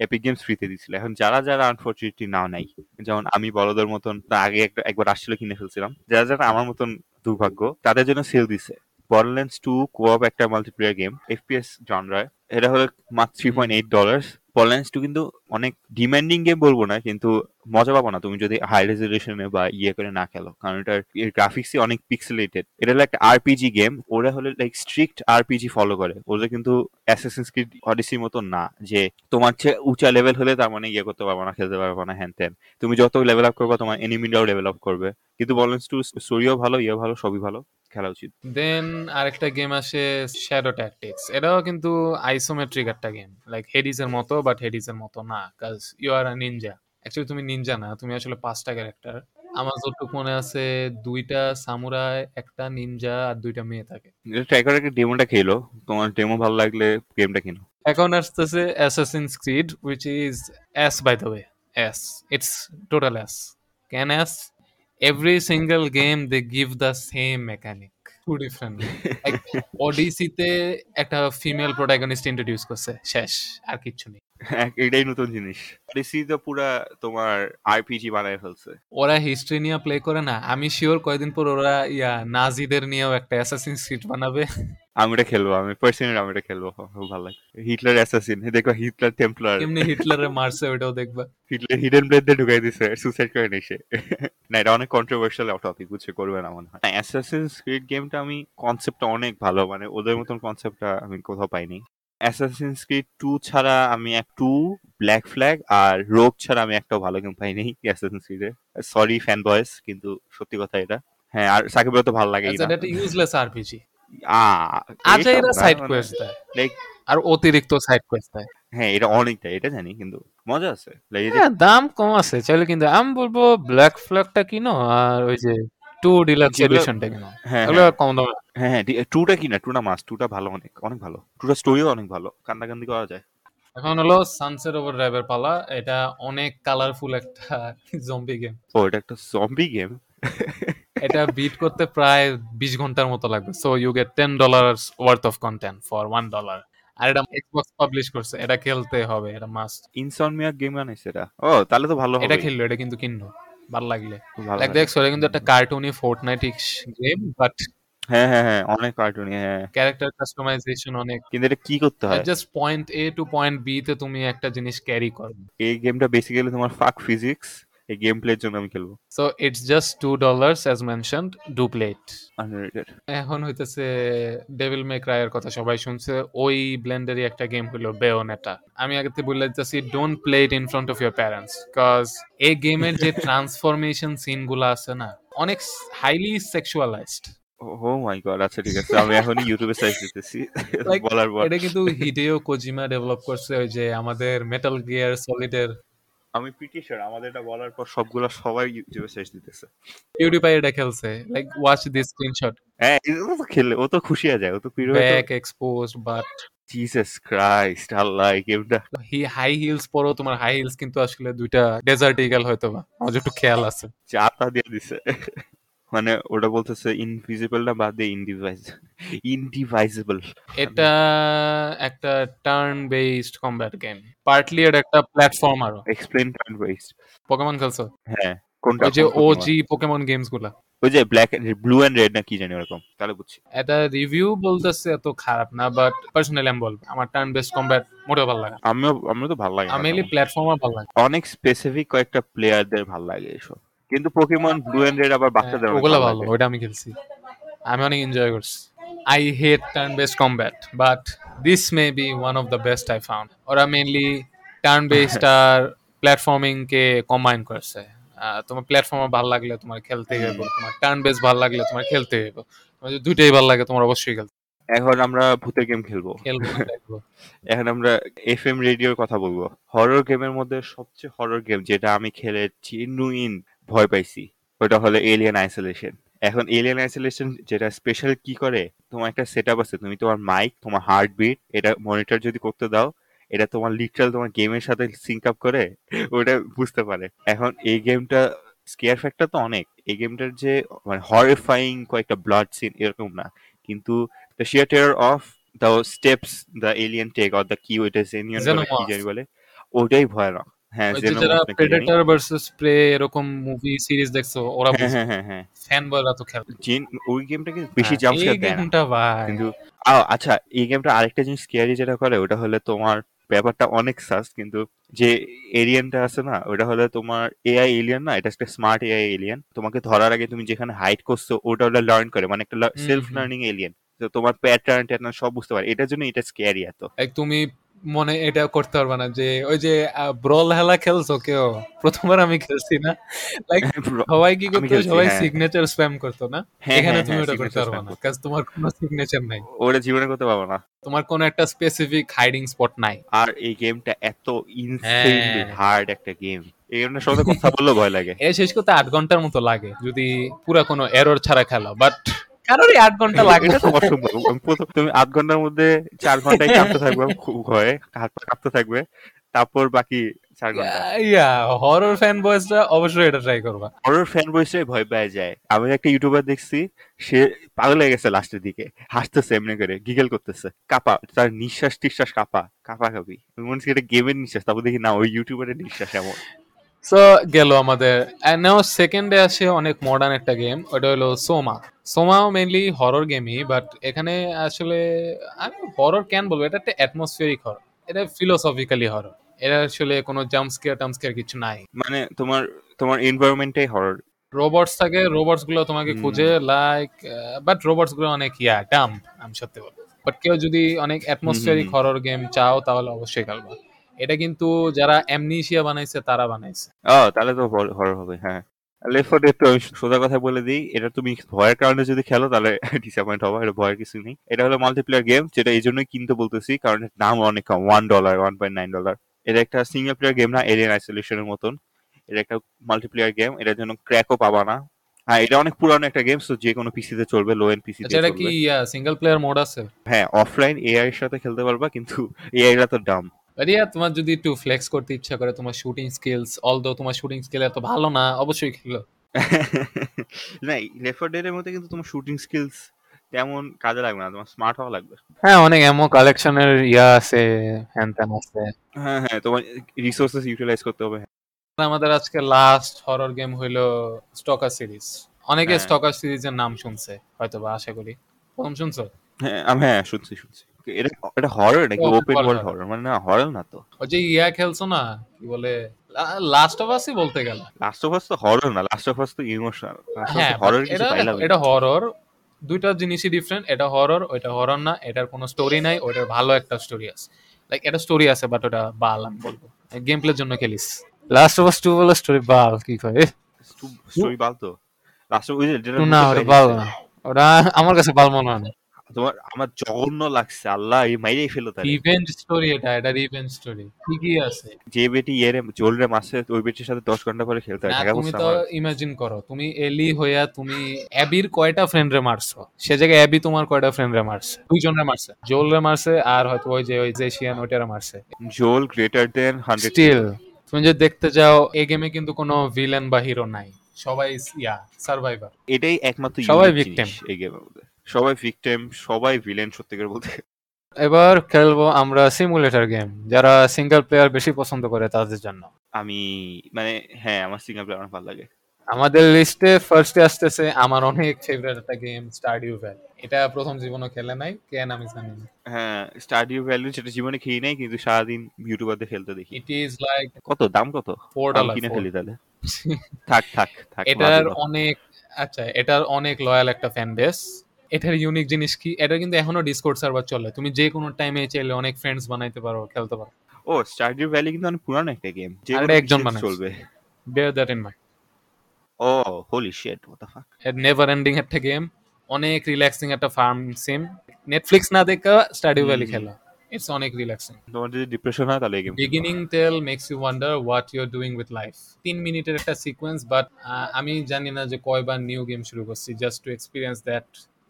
এপিক গেমস ফ্রিতে দিছিল। এখন যারা যারা আনফরচুনেটলি নাও নাই যেমন আমি বড়দের মতন আগে একটা একবার আসছিল কিনে ফেলছিলাম। যারা যারা আমার মতন দুর্ভাগ্য তাদের জন্য সেল দিছে। বর্ডারল্যান্ডস টু কোঅপ একটা মাল্টিপ্লেয়ার গেম এফপিএস জনরায় এটা হলো মাত্র three point eight dollar Borderlands two কিন্তু অনেক ডিমান্ডিং গেম বলব না, কিন্তু মজা পাবো না তুমি যদি হাই রেজলিউশনে বা ইয়ে করে না খেলো। কারণ এটার, এর গ্রাফিক্সই অনেক পিক্সেলেটেড এটা হলো একটা আরপিজি গেম ওরা হলে লাইক স্ট্রিক্ট আরপিজি ফলো করে। ওদের কিন্তু অ্যাসেসিন স্ক্রিড অডিসির মতো না, যে তোমার চেয়ে উঁচা লেভেল হলে তার মানে ইয়ে করতে পারব না, খেলতে পারব না, হ্যান ত্যান। তুমি যত লেভেল আপ করবে, তোমার এনিমিটাও লেভেল আপ করবে। কিন্তু বলেন্স টু স্টোরিও ভালো ইয়ে ভালো, সবই ভালো। খেলা উচিত। দেন আরেকটা গেম আসে শ্যাডো ট্যাকটিক্স এটাও কিন্তু আইসোমেট্রিক একটা গেম লাইক হেডিস এর মতো বাট হেডিস এর মতো না। Cause you are a ninja actually তুমি নিনজা না। তুমি আসলে পাঁচটা ক্যারেক্টার আমার যতটুকু মনে আছে দুইটা সামুরাই একটা নিনজা আর দুইটা মেয়ে থাকে। ট্রাই করে একটা ডেমোটা খেলো তোমার ডেমো ভালো লাগলে গেমটা কিনো। এখন আসতেছে Assassin's Creed which is ass by the way ass it's total ass can ass every single game they give the same mechanic to different like ওডিসিতে একটা ফিমেল প্রোটাগনিস্ট ইন্ট্রোডিউস করছে শেষ আর কিচ্ছু নেই। এটাই নতুন জিনিস। অডিসি তো পুরা তোমার আরপিজি বানায় ফেলছে। ওরা হিস্ট্রি নিয়ে প্লে করে না। আমি শিওর কয়েকদিন পর ওরা ইয়া নাজিদের নিয়েও একটা অ্যাসাসিন সিট বানাবে। আমি এটা খেলব আমি পার্সোনালি আমি এটা খেলব খুব ভালো লাগে। হিটলার অ্যাসাসিন দেখো হিটলার টেম্পলার কেমনি হিটলারে মারছে ওটাও দেখবা। হিটলার হিডেন ব্লেড দিয়ে ঢুকাই দিছে সুসাইড করে নিছে না এটা অনেক কন্ট্রোভার্সিয়াল টপিক বুঝছে করবে না মনে হয়। অ্যাসাসিন স্ক্রিড গেমটা আমি কনসেপ্টটা অনেক ভালো মানে ওদের মতন কনসেপ্টটা আমি কোথাও পাইনি। অ্যাসাসিনস ক্রিড টু ছাড়া আমি এক টু ব্ল্যাক ফ্ল্যাগ আর রোগ ছাড়া আমি একটাও ভালো গেম পাইনি অ্যাসাসিনস ক্রিডে সরি ফ্যান বয়েস কিন্তু সত্যি কথা এটা। হ্যাঁ আর সাকিবের তো ভালো লাগে আচ্ছা, এটা ইউজলেস আরপিজি আচ্ছা না, সাইড মানে, কোয়েস্ট দেয়। like, আর অতিরিক্ত সাইড কোয়েস্ট দেয়। হ্যাঁ এটা অনেকটা এটা জানি কিন্তু মজা আছে। হ্যাঁ দাম কম আছে চাইলে কিন্তু আমি বলব ব্ল্যাক ফ্ল্যাগটা কিনো আর ওই যে টু ডিলাক্স এডিশনটা কিনো। হ্যাঁ হ্যাঁ, কম দামে হ্যাঁ। হ্যাঁ টুটা কি না টুটা মাস টুটা ভালো অনেক অনেক ভালো। টুটা স্টোরিও অনেক ভালো কান্দাকান্দি করা যায়। এখন হলো সানসেট ওভার ড্রাইভের পালা এটা অনেক কালারফুল একটা জম্বি গেম ও এটা একটা জম্বি গেম এটা বিট করতে প্রায় বিশ ঘণ্টার মতো লাগবে। So you get ten dollar worth of content for one dollar আর এটা এক্সবক্স পাবলিশ করছে। এটা খেলতে হবে এটা মাস্ট ইনসনমিয়া গেম বানাইছে এটা। ও তাহলে তো ভালো হবে। এটা খেললো এটা কিন্তু কিনলো। ভালো লাগলে। লাইক। দেখছ এটা কিন্তু একটা কার্টুনি ফোর্টনাইট গেম বাট হ্যাঁ হ্যাঁ হ্যাঁ অনেক কার্টুনি হ্যাঁ। ক্যারেক্টার কাস্টমাইজেশন অনেক। কিন্তু এটা কি করতে হয়? Just point A to point B তে তুমি একটা জিনিস ক্যারি করো। এই গেমটা বেসিক্যালি তোমার ফাক ফিজিক্স এই গেম প্লের জন্য আমি খেলব। So it's just two dollars as mentioned do plate unrated এখন হইতেছে ডেভিল মে ক্রায়ের কথা সবাই শুনছে। ওই ব্লেন্ডারই একটা গেম হলো বেওনেটা আমি আগে থেকে বলে দিতেছি don't play it in front of your parents because এই গেমের যে ট্রান্সফরমেশন সিনগুলো আছে না অনেক হাইলি সেক্সুয়ালাইজড ও মাই গড আচ্ছা ঠিক আছে। আমি এখন ইউটিউবে সার্চ দিতেছি। বলার পর। এটা কিন্তু হিডেও কোজিমা ডেভেলপ করছে ওই যে আমাদের মেটাল গিয়ার সলিডের আমি পিটি শিওর আমাদের এটা বলার পর সবগুলো সবাই ইউটিউবে সার্চ দিতেছে। পিউডিফাই এটা খেলছে লাইক ওয়াচ দিস স্ক্রিনশট হ্যাঁ ও তো খেলে ও তো খুশি হয়ে যায় ও তো পিরো back exposed but Jesus Christ Allah গেমটা হি হাই হিলস পরো তোমার হাই হিলস কিন্তু আসলে দুইটা ডেজার্ট ইগল হয়তো বা আমার একটু খেয়াল আছে। চাতা দিয়ে দিছে। মানে ওটা বলতেছে ইনভিজিবল না বাদ দিয়ে ইনডিভাইজ ইনডিভাইজেবল এটা একটা turn based combat game partly এটা একটা প্ল্যাটফর্মারও এক্সপ্লেন টার্ন বেসড পোকেমন খেলছো? হ্যাঁ কোনটা? ওই যে ওজি পোকেমন গেমসগুলা। ওই যে ব্ল্যাক ব্লু এন্ড রেড না কি জানি ওরকম তাহলে বুঝছি। এটা রিভিউ বলতেছে এত খারাপ না বাট পার্সোনালি আমি বলব আমার টার্ন বেসড কমব্যাট মোটেও ভালো লাগে। আমিও আমিও তো ভালো লাগে আমি। প্ল্যাটফর্মার ভালো লাগে অনেক স্পেসিফিক কয়েকটা প্লেয়ারদের ভালো লাগে এসব। কিন্তু পোকেমন ব্লু এন্ড রেড আবার বাচ্চাদের হ্যাঁ, ওগুলো ভালো। ওইটা আমি খেলছি। আমি অনেক এনজয় করছি। I hate turn based combat but this may be one of the best I found ওরা মেইনলি টার্ন বেসড আর প্ল্যাটফর্মিং কে কম্বাইন করছে তোমার প্ল্যাটফর্মার ভালো লাগলে তোমার খেলতে হইব তোমার টার্ন বেস ভালো লাগলে তোমার খেলতে হইব। তোমার যদি দুইটাই ভালো লাগে তোমার অবশ্যই খেলতে এখন আমরা ভূতের গেম খেলব। এখন আমরা এফ এম রেডিওর কথা বলব। হরর গেমের মধ্যে সবচেয়ে হরর গেম যেটা আমি খেলে জেনুইন ভয় পাইছি। ওটা হলো এলিয়ান আইসোলেশন এখন এলিয়ান আইসোলেশন যেটা স্পেশাল কি করে? তোমার একটা সেট আছে তুমি তোমার মাইক তোমার হার্টবিট এটা মনিটর যদি করতে দাও এটা তোমার লিটারাল তোমার গেমের সাথে সিঙ্ক আপ করে ওটা বুঝতে পারে। এখন এই গেমটা স্কেয়ার ফ্যাক্টর তো অনেক। এই গেমটার যে মানে হরিফাইং কয়েকটা ব্লাড সিন এরকম না। কিন্তু the sheer terror of the steps the alien take or the কি ওইটা জেনিয়ন কি। জানি বলে ওটাই ভয়ানক। হ্যাঁ যারা Xenomorph নাকি জানি। প্রেডেটর ভার্সেস প্রে এরকম মুভি সিরিজ দেখছ ওরা হ্যাঁ হ্যাঁ হ্যাঁ হ্যাঁ। ফ্যান বয়রা তো খেলে জিন ওই গেমটা বেশি হ্যাঁ, জাম্প স্কেয়ার দেয় না। ভাই। কিন্তু আচ্ছা এই গেমটা আরেকটা জিনিস স্কেয়ারি যেটা করে ওটা হলে তোমার ব্যাপারটা অনেক সাস কিন্তু যে এলিয়ানটা আছে না ওটা হলে তোমার এআই এলিয়ান না এটা একটা স্মার্ট এআই এলিয়ান তোমাকে ধরার আগে তুমি যেখানে হাইড করছ ওটা ওটা লার্ন করে মানে একটা সেলফ লার্নিং এলিয়ান তো তোমার প্যাটার্ন ট্যাটার্ন সব বুঝতে পারে। এটার জন্য এটা স্কেয়ারি এত। এক তুমি মনে এটা করতে পারবে না যে ওই যে ব্রল হেলা খেলছো কেউ? প্রথমবার আমি খেলছি না। লাইক সবাই কি করতো? সবাই। সিগনেচার স্প্যাম করতো না? হ্যাঁ, এখানে হ্যাঁ, তুমি হ্যাঁ, ওটা করতে পারবে না। কাজ তোমার কোনো সিগনেচার নাই। ওটা জীবনে করতে পারব না। তোমার কোনো একটা স্পেসিফিক হাইডিং স্পট নাই। আর এই গেমটা এত ইনসেনলি হ্যাঁ। হার্ড একটা গেম এই গেমটার সাথে কথা বললেও ভয় লাগে। এ শেষ করতে আট ঘণ্টার মতো লাগে যদি পুরা কোনো এরর ছাড়া খেলা। বাট কারোরই আট ঘণ্টা লাগে অসম্ভব। তুমি আধ ঘণ্টার মধ্যে চার ঘন্টায় কাঁপতে থাকবে খুব ভয়ে হাত পা কাঁপতে থাকবে। তারপর বাকি চার ঘণ্টা। ইয়া হরর ফ্যান বয়েসরা অবশ্যই এটা ট্রাই করবা। হরর ফ্যান বয়সে ভয় পেয়ে যায়। আমি একটা ইউটিউবার দেখছি সে পাগল হয়ে গেছে লাস্টের দিকে। হাসতেছে এমনি করে গিগল করতেছে। কাপা তার নিঃশ্বাস টিশ্বাস কাপা কাপা কাপি মনে হচ্ছে এটা গেমের নিঃশ্বাস তারপর দেখি না ওই ইউটিউবারের নিঃশ্বাস এমন। সো গেল আমাদের নাও সেকেন্ডে আসে অনেক মডার্ন একটা গেম ওটা হলো সোমা সোমাও মেনলি হরর গেমই বাট এখানে আসলে আমি হরর কেন বলব এটা একটা অ্যাটমসফিয়ারিক হরর এটা ফিলোসফিক্যালি হরর এটা আসলে কোনো জাম্প স্কেয়ার টাম্প স্কেয়ার কিছু নাই। মানে তোমার তোমার এনভায়রনমেন্টটাই হরর রোবটস থাকে রোবটসগুলো তোমাকে খুঁজে লাইক বাট রোবটসগুলো অনেক ইয়া ডাম্প আমি সত্যি বলব। বাট কেউ যদি অনেক অ্যাটমসফিয়ারিক হরর গেম চাও তাহলে অবশ্যই খেলবা। এটা কিন্তু যারা অ্যামনিশিয়া বানাইছে তারা বানাইছে। ও তাহলে তো হরর হবে হ্যাঁ। লেফট ফর ডেড তো আমি সোজা কথা বলে দিই এটা তুমি ভয়ের কারণে যদি খেলো তাহলে ডিসঅ্যাপয়েন্ট হবে এটা ভয়ের কিছু নেই। এটা হলো মাল্টিপ্লেয়ার গেম যেটা এই জন্যই কিনতে বলতেছি কারণ এর দাম অনেক কম one dollar one point nine dollar এটা একটা সিঙ্গেল প্লেয়ার গেম না এলিয়ান আইসোলেশনের মতন। এটা একটা মাল্টিপ্লেয়ার গেম এটার জন্য ক্র্যাকও পাবা না। হ্যাঁ এটা অনেক পুরানো একটা গেম তো যে কোনো পিসিতে চলবে লো এন্ড পিসিতে এটা কি সিঙ্গেল প্লেয়ার মোড আছে? হ্যাঁ অফলাইন এআই এর সাথে খেলতে পারবা কিন্তু এআই রা তো ডাম তোমার যদি একটু ফ্লেক্স করতে ইচ্ছা করে তোমার শুটিং স্কিলস অলদো তোমার শুটিং স্কিল এত ভালো না অবশ্যই খেলো। না লেফট ফর মধ্যে কিন্তু তোমার শুটিং স্কিলস তেমন কাজে লাগবে না তোমার স্মার্ট হওয়া লাগবে। হ্যাঁ অনেক কালেকশনের ইয়া আছে হ্যান ত্যান আছে। হ্যাঁ হ্যাঁ তোমার রিসোর্সেস ইউটিলাইজ করতে হবে। আমাদের আজকে লাস্ট হরর গেম হইল স্টকার সিরিজ অনেকে হ্যাঁ। স্টকার সিরিজের নাম শুনছে হয়তো বা আশা করি। প্রথম শুনছো? হ্যাঁ আমি হ্যাঁ শুনছি শুনছি। এটা এটা হরর নাকি ওপেন ওয়ার্ল্ড হরর মানে না হরর না তো। ওই যে ইয়া খেলছো না কি বলে লাস্ট অফ আসই বলতে গেলে। লাস্ট অফ আস তো হরর না লাস্ট অফ আস তো ইমোশনাল হ্যাঁ হরর কিছু পাইলাম। এটা হরর দুইটা জিনিসই ডিফারেন্ট এটা হরর ওইটা হরর না এটার কোনো স্টোরি নাই ওইটার ভালো একটা স্টোরি আছে। লাইক এটা স্টোরি আছে বাট ওটা বাল আমি বলব। গেম প্লের জন্য খেলিস। লাস্ট অফ আস টু বলে স্টোরি বাল কি কয়? স্টোরি বাল তো। লাস্ট অফ ওই যে না ওটা বাল না। ওটা আমার কাছে বাল মনে হয় না। তোমার আমার জঘন্য লাগছে আল্লাহ এই মাইরেই ফেলো তারে। রিভেঞ্জ স্টোরি এটা এটা রিভেঞ্জ স্টোরি ঠিকই আছে। যে বেটি ইয়েরে জোলরে মাসে ওই বেটির সাথে দশ ঘণ্টা পরে খেলতে হয় তুমি তো ইমাজিন করো তুমি এলি হইয়া তুমি অ্যাবির কয়টা ফ্রেন্ড রে মারছো? সে জায়গায় অ্যাবি তোমার কয়টা ফ্রেন্ড রে মারছে? দুইজন রে মারছে। জোল রে মারছে আর হয়তো ওই যে ওই যে এশিয়ান ওইটারে মারছে। জোল গ্রেটার দেন হান্ড্রেড স্টিল তুমি যদি দেখতে যাও এই গেমে কিন্তু কোনো ভিলেন বা হিরো নাই। সবাই ইয়া সার্ভাইভার এটাই একমাত্র সবাই। জিনিস এই গেমের মধ্যে। সবাই ভিকটিম সবাই ভিলেন সত্যিকার বলতে। এবার খেলব আমরা সিমুলেটর গেম যারা সিঙ্গেল প্লেয়ার বেশি পছন্দ করে তাদের জন্য। আমি মানে হ্যাঁ আমার সিঙ্গেল প্লেয়ার অনেক ভালো লাগে। আমাদের লিস্টে ফার্স্টে আসতেছে আমার অনেক ফেভারিট একটা গেম স্টাডিও ভ্যাল এটা প্রথম জীবনে খেলে নাই কেন আমি জানি না। হ্যাঁ স্টাডিও ভ্যালু সেটা জীবনে খেয়ে নাই কিন্তু সারাদিন ইউটিউবারদের খেলতে দেখি। ইট ইজ লাইক কত? দাম কত? ফোর ডলার কিনে ফেলি তাহলে। থাক থাক থাক এটার অনেক আচ্ছা এটার অনেক লয়াল একটা ফ্যান বেস এটার ইউনিক জিনিস কি? এটা কিন্তু এখনও ডিসকোড সার্ভার চলে। তুমি যে কোনো টাইমে চাইলে অনেক ফ্রেন্ডস বানাইতে পারো খেলতে পারো। ও স্টাডিও ভ্যালি কিন্তু অনেক পুরানো একটা গেম যে আর একজন বানাইছে। চলবে। Bear that in mind oh holy shit what the fuck এর নেভার এন্ডিং একটা গেম অনেক রিল্যাক্সিং একটা ফার্ম সিম নেটফ্লিক্স না দেখা স্টাডিউ ভ্যালি। খেলা। ইটস অনেক রিল্যাক্সিং তোমার যদি ডিপ্রেশন হয় তাহলে game beginning tell makes you wonder what you are doing with life তিন মিনিটের একটা সিকোয়েন্স বাট আমি জানি না যে কয়বার নিউ গেম শুরু করছি just to experience that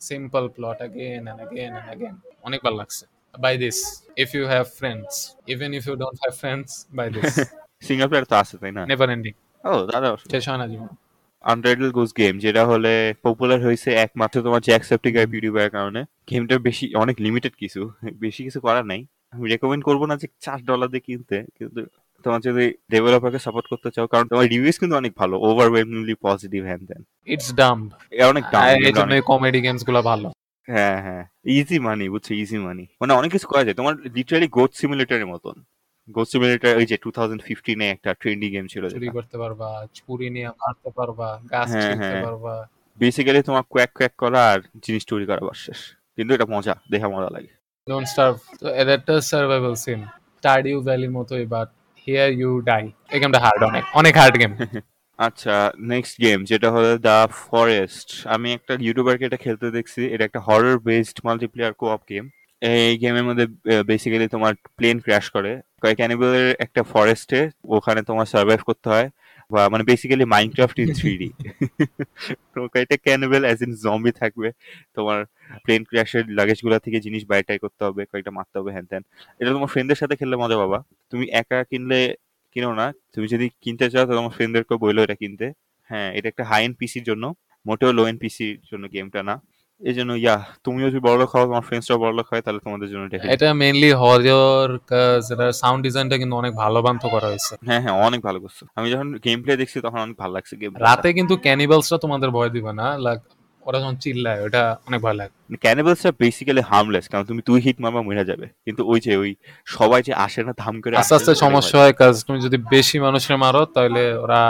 simple plot again and again and again অনেক ভালো লাগছে। By this if you have friends even if you don't have friends by this single player তো আছে তাই না? নেভার এন্ডিং ও দাদা শেষ হয় না জীবন। আনটাইটেল গোস গেম যেটা হলে পপুলার হয়েছে একমাত্র তোমার জ্যাকসেপ্টিকার পিউডিফায়ার কারণে। গেমটা বেশি অনেক লিমিটেড কিছু। বেশি কিছু করার নাই। আমি রেকমেন্ড করব না যে চার ডলার দিয়ে কিনতে কিন্তু তোমার যদি ডেভেলপারকে সাপোর্ট করতে চাও কারণ তোমার রিভিউস কিন্তু অনেক ভালো overwhelmingly positive hand then it's dumb এটা অনেক দাম এই জন্য কমেডি গেমসগুলো ভালো। হ্যাঁ হ্যাঁ। ইজি মানি বুঝছ ইজি মানি মানে অনেক কিছু করা যায়। তোমার লিটারালি গোট সিমুলেটরের মতন। গোট সিমুলেটর ওই যে টু থাউজেন্ড ফিফটিনে একটা ট্রেন্ডি গেম ছিল চুরি করতে পারবা চুরি নিয়ে মারতে পারবা গাছ হ্যাঁ, ছিঁড়তে হ্যাঁ। পারবা। বেসিক্যালি তোমার কোয়াক কোয়াক করা আর জিনিস তৈরি করা বাস শেষ। কিন্তু এটা মজা দেখা মজা লাগে। ডোন্ট স্টার্ভ তো এটা একটা সার্ভাইভাল সিম স্টারডিউ ভ্যালির মতোই বাট হিয়ার ইউ ডাই এই গেমটা হার্ড অনেক অনেক হার্ড গেম আচ্ছা নেক্সট গেম যেটা হলো দ্য ফরেস্ট আমি একটা ইউটিউবারকে এটা খেলতে দেখছি, এটা একটা হরর বেসড মাল্টিপ্লেয়ার কো অপ গেম এই গেমের মধ্যে বেসিক্যালি তোমার প্লেন ক্র্যাশ করে। ক্যানিবেলের একটা ফরেস্টে ওখানে তোমার সার্ভাইভ করতে হয়। মানে basically Minecraft in three D তো এটা ক্যানিবেল অ্যাজ ইন জম্বি থাকবে। তোমার প্লেন ক্র্যাশের লাগেজগুলা থেকে জিনিস বাইটাই করতে হবে কয়েকটা মারতে হবে হ্যান ত্যান। এটা তোমার ফ্রেন্ডের সাথে খেললে মজা পাবা। তুমি একা কিনলে কিনো না। তুমি যদি কিনতে চাও তো তোমার ফ্রেন্ডদেরকে বলল এটা কিনতে। হ্যাঁ এটা একটা হাই এন্ড পিসির জন্য মোটেও লো এন্ড পিসির জন্য গেমটা না। এই জন্য ইয়া তুমিও যদি বড় লোক খাও তোমার ফ্রেন্ডসরাও বড় লোক হয় তাহলে তোমাদের জন্য এটা এটা মেইনলি হরর এটা সাউন্ড ডিজাইনটা কিন্তু অনেক ভালো বান্ত করা হয়েছে। হ্যাঁ হ্যাঁ অনেক ভালো করছ। আমি যখন গেম প্লে দেখছি তখন অনেক ভালো লাগছে গেম রাতে কিন্তু ক্যানিবালসটা তোমাদের ভয় দিবে না লাগ ওরা যখন চিল্লায় ওটা অনেক ভয় লাগে। ক্যানিবালসটা বেসিক্যালি হার্মলেস কারণ তুমি তুই হিট মারবা মরে যাবে। কিন্তু ওই যে ওই সবাই যে আসে না ধাম করে আস্তে আস্তে সমস্যা হয় কাজ তুমি যদি বেশি মানুষের মারো তাহলে ওরা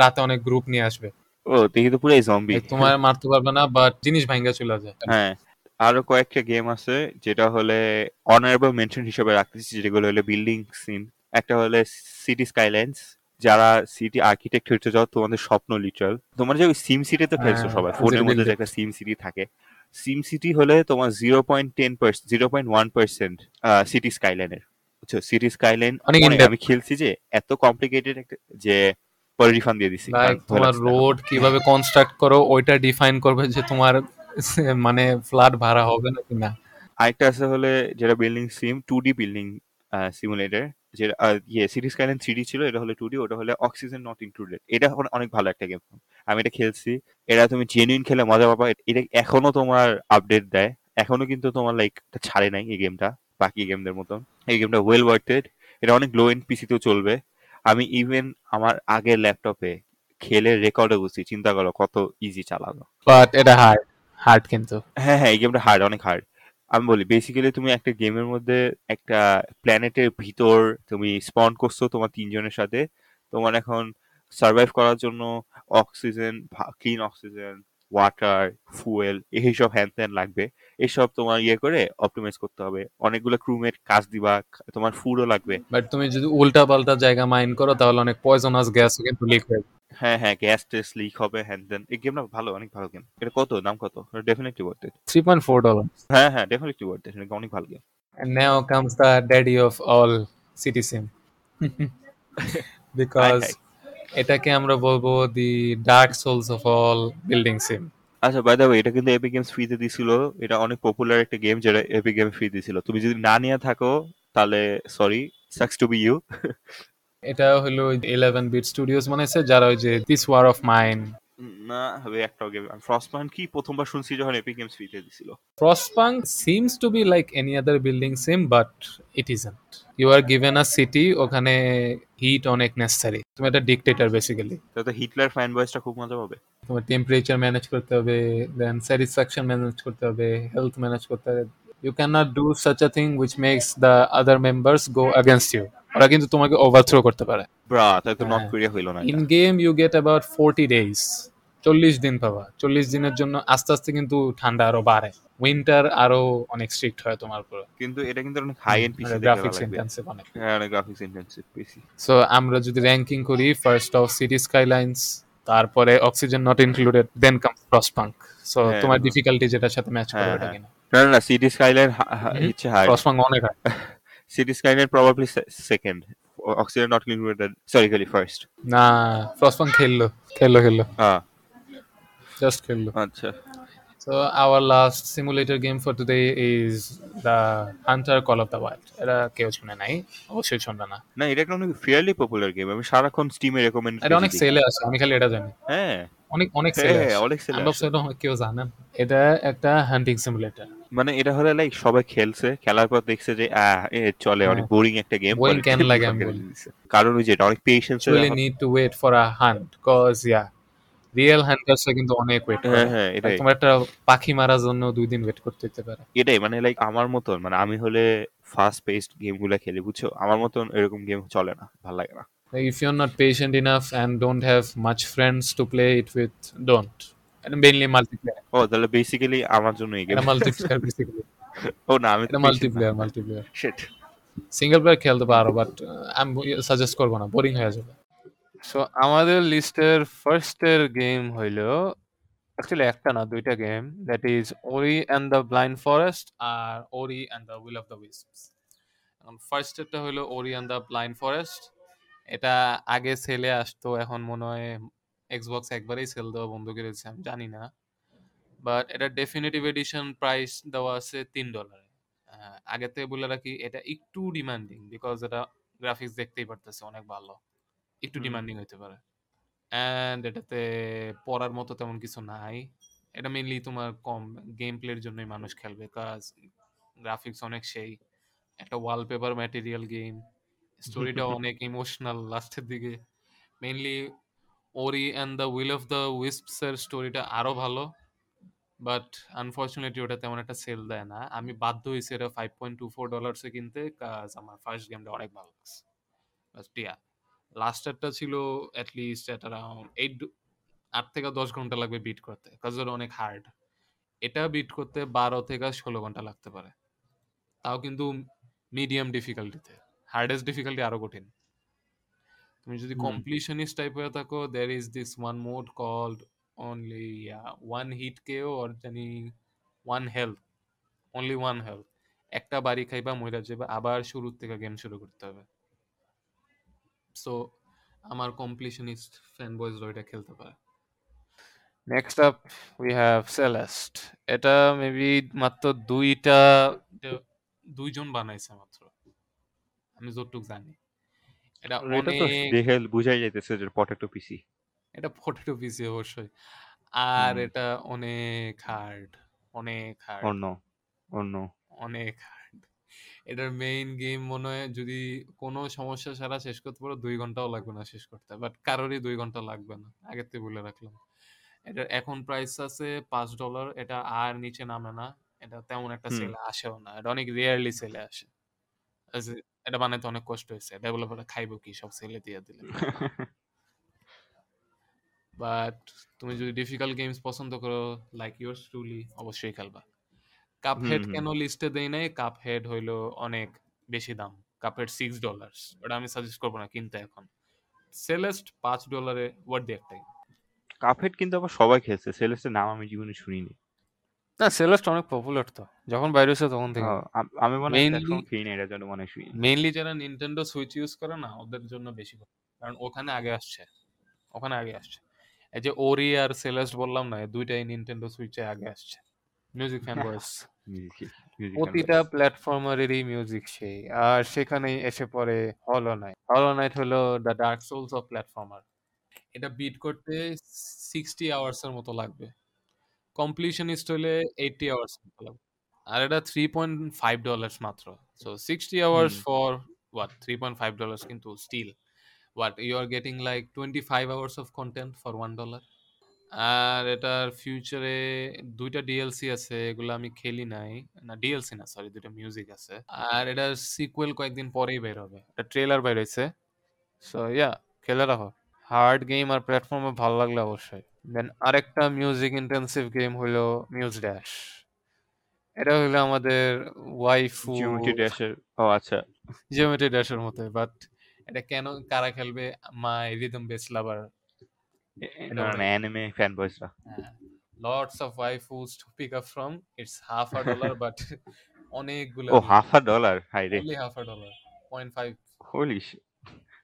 রাতে অনেক গ্রুপ নিয়ে আসবে। ও দেখি তো পুরো জম্বি তোমার মারতে পারবে না বাট জিনিস ভাঙ্গা চলে যায় হ্যাঁ আরও কয়েকটা গেম আছে যেটা হলে অনারেবল মেনশন হিসেবে রাখতেছি যেগুলো হলে বিল্ডিং সিম একটা হলে সিটি স্কাইলাইন্স যারা সিটি আর্কিটেক্ট হতে যাও তোমাদের স্বপ্ন লিটারাল তোমার যে সিম সিটি তো খেলছো হ্যাঁ, সবাই ফোনের মধ্যে যে একটা সিম সিটি থাকে। সিম সিটি হলে তোমার zero point ten percent zero point one percent city স্কাইলাইনের বুঝছ? সিটি স্কাইলাইন অনেক আমি খেলছি যে এত কমপ্লিকেটেড যে পরে রিফান্ড দিয়ে দিছি। লাইক তোমার রোড কীভাবে কনস্ট্রাক্ট করো ওইটা ডিফাইন করবে যে তোমার মানে ফ্ল্যাট ভাড়া হবে নাকি না আরেকটা আছে হলে যেটা building sim two D building simulator যেটা ইয়ে সিটি স্কাইলাইন থ্রি ছিল এটা হলে টু ডি ওটা হলে অক্সিজেন নট ইনক্লুডেড এটা অনেক ভালো একটা গেম আমি এটা খেলছি। এটা তুমি জেনুইন খেলে মজা পাবা। এটা এখনও তোমার আপডেট দেয়। এখনও কিন্তু তোমার লাইক ছাড়ে নাই এই গেমটা বাকি গেমদের মতন। এই গেমটা ওয়েল ওয়ার্থেড এটা অনেক লো এন্ড পিসিতেও চলবে। আমি ইভেন আমার আগের ল্যাপটপে খেলে রেকর্ডে বুঝছি চিন্তা করো কত ইজি চালানো। বাট এটা হার্ড হার্ড কিন্তু। হ্যাঁ হ্যাঁ এই গেমটা হার্ড অনেক হার্ড আমি বলি বেসিক্যালি তুমি একটা গেমের মধ্যে একটা প্ল্যানেটের ভিতর তুমি স্পন করছ তোমার তিনজনের সাথে। তোমার এখন সার্ভাইভ করার জন্য oxygen clean oxygen water fuel এইসব হ্যান ত্যান লাগবে। এসব তোমার ইয়ে করে অপটিমাইজ করতে হবে। অনেকগুলো ক্রুমেট কাজ দিবা তোমার ফুডও লাগবে। বাট তুমি যদি উল্টা পাল্টা জায়গা মাইন্ড করো তাহলে অনেক পয়জনাস গ্যাস কিন্তু লিক হয়ে যাবে। হ্যাঁ হ্যাঁ গ্যাস টেস্ট লিক হবে হ্যান ত্যান এই গেমটা ভালো অনেক ভালো গেম এটা কত? দাম কত? ডেফিনেটলি ওয়ার্থ ইট 3.4 ডলার হ্যাঁ হ্যাঁ ডেফিনেটলি ওয়ার্থ এটা অনেক ভালো game And now comes the daddy of all city sim. because এটাকে আমরা বলব the dark souls of all building sim আচ্ছা বাই দ্য ওয়ে এটা কিন্তু এপিক গেমস ফ্রিতে দিছিল। এটা অনেক পপুলার একটা গেম যেটা এপিক গেম ফ্রি দিছিল। তুমি যদি না নিয়ে থাকো তাহলে sorry sucks to be you এটা হলো 11 বিট স্টুডিওস বানাইছে যারা ওই যে দিস ওয়ার অফ মাইন না হবে একটা গেম ফ্রস্টম্যান কি প্রথমবার শুনছি যখন এপিক গেমস ফ্রিতে দিছিল। Frostpunk seems to be like any other building sim, but it isn't. You are given a city, ওখানে হিট অনেক নেসেসারি তুমি একটা ডিকটেটর বেসিক্যালি তাতে হিটলার ফ্যান বয়েসটা খুব মজা পাবে। তোমার টেম্পারেচার ম্যানেজ করতে হবে দেন স্যাটিসফ্যাকশন ম্যানেজ করতে হবে হেলথ ম্যানেজ করতে হবে। You can not do such a thing which makes the other members go against you ওরা কিন্তু তোমাকে ওভারথ্রো করতে পারে। ব্রা তাই তো নর্থ হ্যাঁ। কোরিয়া হইল না in game you get about forty days চল্লিশ দিন পাবা। চল্লিশ দিনের জন্য আস্তে আস্তে কিন্তু ঠান্ডা আরও বাড়ে। উইন্টার আরও অনেক স্ট্রিক্ট হয় তোমার উপর। কিন্তু এটা কিন্তু অনেক high end PC graphics intensive অনেক। হ্যাঁ অনেক গ্রাফিক্স ইন্টেন্সিভ পিসি সো আমরা যদি র্যাঙ্কিং করি ফার্স্ট অফ সিটি স্কাইলাইন্স তারপরে oxygen not included then come Frostpunk so হ্যাঁ, তোমার হ্যাঁ। ডিফিকাল্টি যেটার সাথে ম্যাচ করবে হ্যাঁ, এটা হ্যাঁ। কিনা। না না, সিটি স্কাইলাইন। হচ্ছে হাই ফ্রস্টপাঙ্ক অনেক হয়। City skyline probably second oxygen not included sorry খালি ফার্স্ট না ফ্রস্টপাঙ্ক খেললো খেললো খেললো। হ্যাঁ। জাস্ট খেললো। আচ্ছা। So our last simulator game for today is the Hunter Call of the Wild. এটা কেউ শুনে নাই? অবশ্যই শুনবে না। না এটা একটা অনেক ফেয়ারলি পপুলার গেম আমি সারাক্ষণ স্টিমে রেকমেন্ড এটা অনেক সেলে আছে আমি খালি এটা জানি। হ্যাঁ। অনেক অনেক হ্যাঁ, সেলে হ্যাঁ, আছে। অনেক সেলে আমি ভাবছি কেউ জানেন এটা একটা হান্টিং সিমুলেটর মানে এটা হলে লাইক সবাই খেলছে খেলার পর দেখছে যে আহ, এ চলে অনেক বোরিং একটা গেম হ্যাঁ। কেন লাগে আমি বলি? কারণ ওই যে এটা অনেক patience need to wait for a hunt cause yeah real কিন্তু অনেক ওয়েট করে। হ্যাঁ হ্যাঁ এটাই। তোমার একটা পাখি মারার জন্য দুই দিন ওয়েট করতে হতে পারে। এটাই মানে লাইক আমার মতন মানে আমি হলে ফাস্ট পেসড খেলি বুঝছ? আমার মতন এরকম গেম চলে না ভালো লাগে না। If you're not patient enough and don't have much friends to play it with don't. And mainly multiplayer. ও তাহলে বেসিক্যালি আমার জন্য এই গেম multiplayer basically. ও না আমি multiplayer multiplayer shit single player খেলতে পারো বাট আমি সাজেস্ট করব না বোরিং হয়ে যাবে। সো আমাদের লিস্টের ফার্স্টের গেম হইল অ্যাকচুয়ালি একটা না, দুইটা game that is Ori and the Blind Forest R Ori and the Will of the Wisps এখন ফার্স্টেরটা হইল ওরি অ্যান্ড দ্য ব্লাইন্ড ফরেস্ট এটা আগে সেলে আসতো, এখন মনে হয় এক্সবক্স একবারেই সেল দেওয়া বন্ধ করেছে, আমি জানি না। বাট এটা ডেফিনেটিভ এডিশন প্রাইস দেওয়া আছে তিন ডলারে আগে থেকে বলে রাখি, এটা একটু ডিমান্ডিং বিকজ এটা গ্রাফিক্স দেখতেই পারতেছে, অনেক ভালো। একটু ডিমান্ডিং হইতে পারে। অ্যান্ড এটাতে পড়ার মতো তেমন কিছু নাই। এটা মেইনলি তোমার কম গেম প্লের জন্যই মানুষ খেলবে। কাজ গ্রাফিক্স অনেক সেই। একটা ওয়ালপেপার ম্যাটেরিয়াল গেম স্টোরিটা অনেক ইমোশনাল লাস্টের দিকে। Mainly Ori and the Will of the Wisps এর স্টোরিটা আরও ভালো। বাট আনফর্চুনেটলি ওটা তেমন একটা সেল দেয় না। আমি বাধ্য হয়েছি এটা ফাইভ পয়েন্ট টু ফোর ডলার্সে কিনতে। কাজ আমার ফার্স্ট গেমটা অনেক ভালো লাগছে। বাট ইয়া লাস্টারটা ছিল অ্যাটলিস্ট অ্যাট অ্যারাউন্ড এইট আট থেকে দশ ঘণ্টা লাগবে বিট করতে কাজ অনেক হার্ড এটা বিট করতে বারো থেকে ষোলো ঘণ্টা লাগতে পারে। তাও কিন্তু মিডিয়াম ডিফিকাল্টিতে হার্ডেস্ট ডিফিকাল্টি আরও কঠিন। তুমি যদি। কমপ্লিশনিস্ট টাইপ হয়ে থাকো there is this one mode called only one hit KO or জানি one health only one health একটা বাড়ি খাইবা মহিলা যাবে আবার শুরুর থেকে গেম শুরু করতে হবে। সো আমার কমপ্লিশনিস্ট ফ্যান বয়েজরা এটা খেলতে পারে। Next up we have Celeste এটা মেবি মাত্র দুইটা দুইজন বানাইছে মাত্র। আমি যতটুকু জানি। এটা অনেক দেখে বুঝাই যাইতেছে যে পটেটো পিসি এটা ফটোটো পিসি অবশ্যই। আর এটা অনেক হার্ড অনেক হার্ড অন্য অন্য। অনেক হার্ড এটার মেইন গেম মনে হয় যদি কোনো সমস্যা ছাড়া শেষ করতে পারো দুই ঘন্টাও লাগবে না শেষ করতে। বাট কারোরই দুই ঘণ্টা লাগবে না। আগের থেকে বলে রাখলাম। এটার এখন প্রাইস আছে পাঁচ ডলার এটা আর নিচে নামে না। এটা তেমন একটা। সেলে আসেও না। এটা অনেক রিয়ারলি সেলে আসে। এটা বানাইতে অনেক কষ্ট হয়েছে। ডেভেলপাররা খাইবো কি সব সেলে দিয়ে দিলে। বাট তুমি যদি ডিফিকাল্ট গেমস পছন্দ করো লাইক ইউর্স ট্রুলি অবশ্যই খেলবা। কাপ হেড কেন লিস্টে দেই নাই? কাপ হেড হইল অনেক বেশি দাম। কাপ হেড সিক্স ডলার ওটা আমি সাজেস্ট করব না কিনতে এখন। সেলেস্ট পাঁচ ডলারে ওয়ার্ড দি একটাই কাপহেড কিন্তু। আবার সবাই খেলছে সেলেস্টের নাম আমি জীবনে শুনিনি। না সেলেস্ট অনেক পপুলার তো। যখন বাইরে হয়েছে তখন থেকে। আমি মনে হয় খেয়ে না এটার জন্য মনে হয় শুনি মেইনলি যারা নিনটেন্ডো সুইচ ইউজ করে না ওদের জন্য বেশি ভালো। কারণ ওখানে আগে আসছে। ওখানে আগে আসছে। এই যে ওরি আর সেলেস্ট বললাম না এই দুইটাই নিনটেন্ডো সুইচে আগে আসছে। মিউজিক ফ্যান বয়েস প্রতিটা প্ল্যাটফর্মারেরই মিউজিক সেই। আর সেখানেই এসে পড়ে হলো নাইট হলো নাইট হলো the dark souls of platformer এটা বিট করতে সিক্সটি আওয়ার্স এর মতো লাগবে। কমপ্লিশনিস্ট হলে এইটটি আওয়ার্স মতো লাগবে। আর এটা থ্রি পয়েন্ট ফাইভ ডলার্স মাত্র। So sixty hours for what three point five dollars কিন্তু still what you are getting like twenty five hours of content for one dollar আর এটার ফিউচারে দুইটা ডিএলসি আছে এগুলো আমি খেলি নাই। না ডিএলসি না সরি দুইটা মিউজিক আছে। আর এটার সিকুয়েল কয়েকদিন পরেই বের হবে। এটা ট্রেলার বের হয়েছে সো ইয়া খেলে রাখো। হার্ড গেম আর প্ল্যাটফর্মে ভালো লাগলে অবশ্যই। দেন আরেকটা মিউজিক ইন্টেন্সিভ গেম হলো মিউজ ড্যাশ এটা হলো আমাদের ওয়াইফু জিওমেট্রি ড্যাশের ও আচ্ছা। জিওমেট্রি ড্যাশের মতো বাট এটা কেন কারা খেলবে? My rhythm base lover anime fan বয়সরা lots of waifus to pick up from it's half a dollar but অনেকগুলো ও হাফ আ ডলার হাই রে only half a dollar point five holy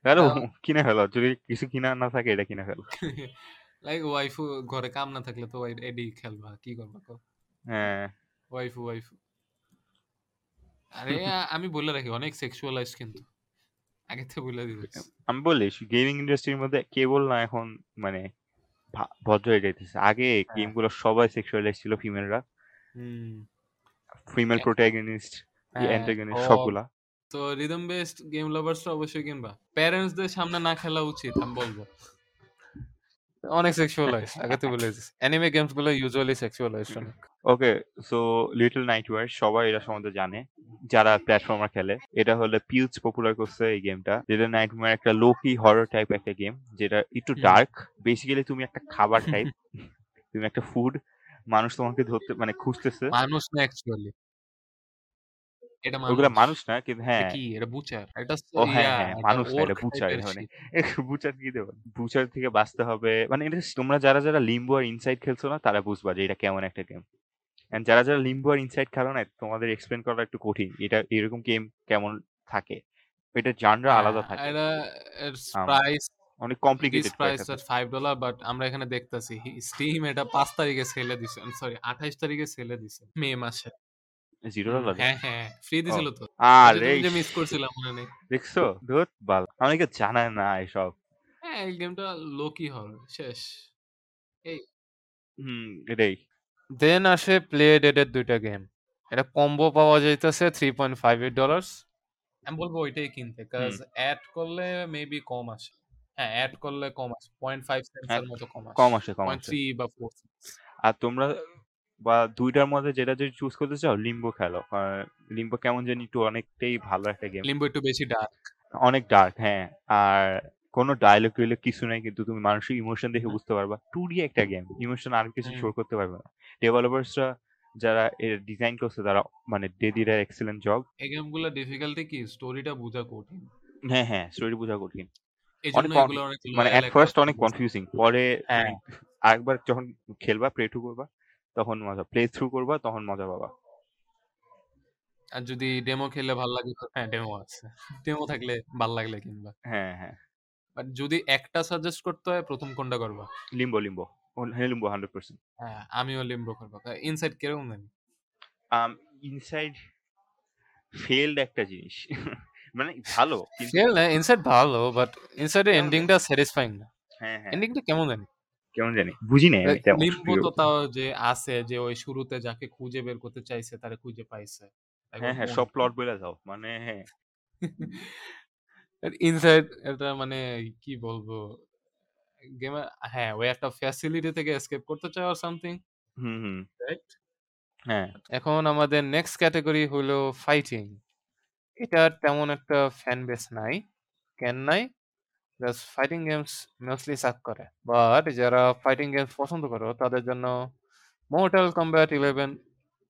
তাহলে কিনে ফেলো যদি কিছু কিনা না থাকে এটা কিনে ফেলো লাইক ওয়াইফু ঘরে কাম না থাকলে তো এডি খেলবা কি করবা তো হ্যাঁ ওয়াইফু ওয়াইফু আরে আমি বলে রাখি অনেক সেক্সুয়ালাইজ কিন্তু আগে তো বলে দিতেছি আমি বলি গেমিং ইন্ডাস্ট্রির মধ্যে কেবল না এখন মানে ভদ্র হয়ে যাইতেছে। আগে গেমগুলো সবাই সেক্সুয়ালাইজ ছিল ফিমেলরা ফিমেল হ্যাঁ। প্রোটাগনিস্ট হ্যাঁ, অ্যান্টাগনিস্ট সবগুলা। তো রিদম বেসড গেম লাভার্সরা অবশ্যই কিনবা। প্যারেন্টসদের সামনে না খেলা উচিত আমি বলব। অনেক সেক্সুয়ালাইজ আগে তো বলে অ্যানিমে গেমসগুলো ইউজুয়ালি সেক্সুয়ালাইজ অনেক। ওকে সো লিটল নাইটওয়ার সবাই এটা সম্বন্ধে জানে যারা প্ল্যাটফর্মার খেলে। এটা হলো পিউজ পপুলার করছে এই গেমটা যেটা নাইটমেয়ার একটা লোকি হরর টাইপ একটা গেম যেটা একটু ডার্ক বেসিক্যালি তুমি একটা খাবার টাইপ তুমি একটা ফুড মানুষ তোমাকে ধরতে মানে খুঁজতেছে। মানুষ না অ্যাকচুয়ালি এটা ওগুলা মানুষ। না কিন্তু হ্যাঁ। কি? এটা বুচার? এটা ও হ্যাঁ, হ্যাঁ, মানুষ না, এটা orc মানে। বুচার কি দেবো? বুচার থেকে বাঁচতে হবে। মানে এটা তোমরা যারা যারা লিম্বু আর ইনসাইড খেলছো না তারা বুঝবা যে এটা কেমন একটা গেম এন্ড যারা যারা লিম্বু আর ইনসাইড খেলো না তোমাদের এক্সপ্লেন করা একটু কঠিন। এটা এরকম গেম কেমন থাকে? এটা জানরা আলাদা হ্যাঁ, থাকে। এটা প্রাইস অনেক কমপ্লিকেটেড প্রাইস ডলার বাট আমরা এখানে দেখতেছি স্টিম এটা পাঁচ তারিখে সেলে দিছে। সরি আঠাইশ তারিখে সেলে দিছে মে মাসে। জিরো ডলার হ্যাঁ হ্যাঁ ফ্রি দিছিল তো। আরে যে মিস করছিলাম মনে। নেই দেখছ? ধুত বাল। অনেকে জানায় না এসব। হ্যাঁ এই গেমটা লোকি হল শেষ। এই হুম এটাই। দেন আসে প্লে ডেটের দুইটা গেম এটা কম্বো পাওয়া যাইতেছে three point five eight dollars আমি বলব ওইটাই কিনতে কাজ অ্যাড করলে মেবি কম আসে। হ্যাঁ অ্যাড করলে কম আসে। পয়েন্ট ফাইভ সেন্সের মতো কম আসে। কম আসে কম আসে। থ্রি বা ফোর আর তোমরা বা দুইটার মধ্যে যেটা যদি চুজ করতে চাও লিম্বো খেলো। লিম্বো কেমন জানি একটু অনেকটাই ভালো একটা গেম লিম্বো একটু বেশি ডার্ক অনেক ডার্ক হ্যাঁ। আর কোনো ডায়লগ টুইলগ কিছু নাই কিন্তু তুমি মানুষের ইমোশন দেখে বুঝতে পারবা। টু ডি একটা গেম ইমোশন আর কিছু হুম। শো করতে পারবে না। ডেভেলপার্সরা যারা এর ডিজাইন করছে তারা মানে ডিড এক্সেলেন্ট জব এই গেমগুলো ডিফিকাল্টি কি? স্টোরিটা বোঝা কঠিন। হ্যাঁ হ্যাঁ স্টোরি বোঝা কঠিন। মানে এট ফার্স্ট অনেক কনফিউজিং পরে হ্যাঁ। আরেকবার যখন খেলবা প্লে টু করবা তখন মজা প্লে থ্রু করবা তখন মজা পাবা। আর যদি ডেমো খেললে ভালো লাগে হ্যাঁ ডেমো আছে। ডেমো থাকলে ভালো লাগলে কিনবা। হ্যাঁ হ্যাঁ। বাট যদি একটা সাজেস্ট করতে হয় প্রথম কোনটা করবা? Limbo Limbo. হ্যাঁ লিম্বো হান্ড্রেড পার্সেন্ট হ্যাঁ আমিও লিম্বো করব। ইনসাইড কীরকম জানি? ইনসাইড ফেলড একটা জিনিস। মানে ভালো ফেল না ইনসাইড ভালো বাট ইনসাইডের কেমন এন্ডিংটা স্যাটিসফাইং না। হ্যাঁ হ্যাঁ। এন্ডিংটা কেমন জানি? কেমন জানি বুঝি নাই আমি তেমন। লিম্বো সত্যি তো কথা। তাও যে আছে যে ওই শুরুতে যাকে খুঁজে বের করতে চাইছে তারা খুঁজে পাইছে। হ্যাঁ হ্যাঁ সব প্লট বলে যাও মানে হ্যাঁ। ইনসাইড এটা মানে কি বলব গেমে হ্যাঁ ওই একটা ফ্যাসিলিটি থেকে এসকেপ করতে চায় আর সামথিং হুম হুম। রাইট হ্যাঁ। এখন আমাদের নেক্সট ক্যাটাগরি হলো ফাইটিং এটার তেমন একটা ফ্যান বেস নাই কেন নাই। Just fighting games mostly suck করে। বাট যারা ফাইটিং গেমস পছন্দ করো, তাদের জন্য Mortal Kombat eleven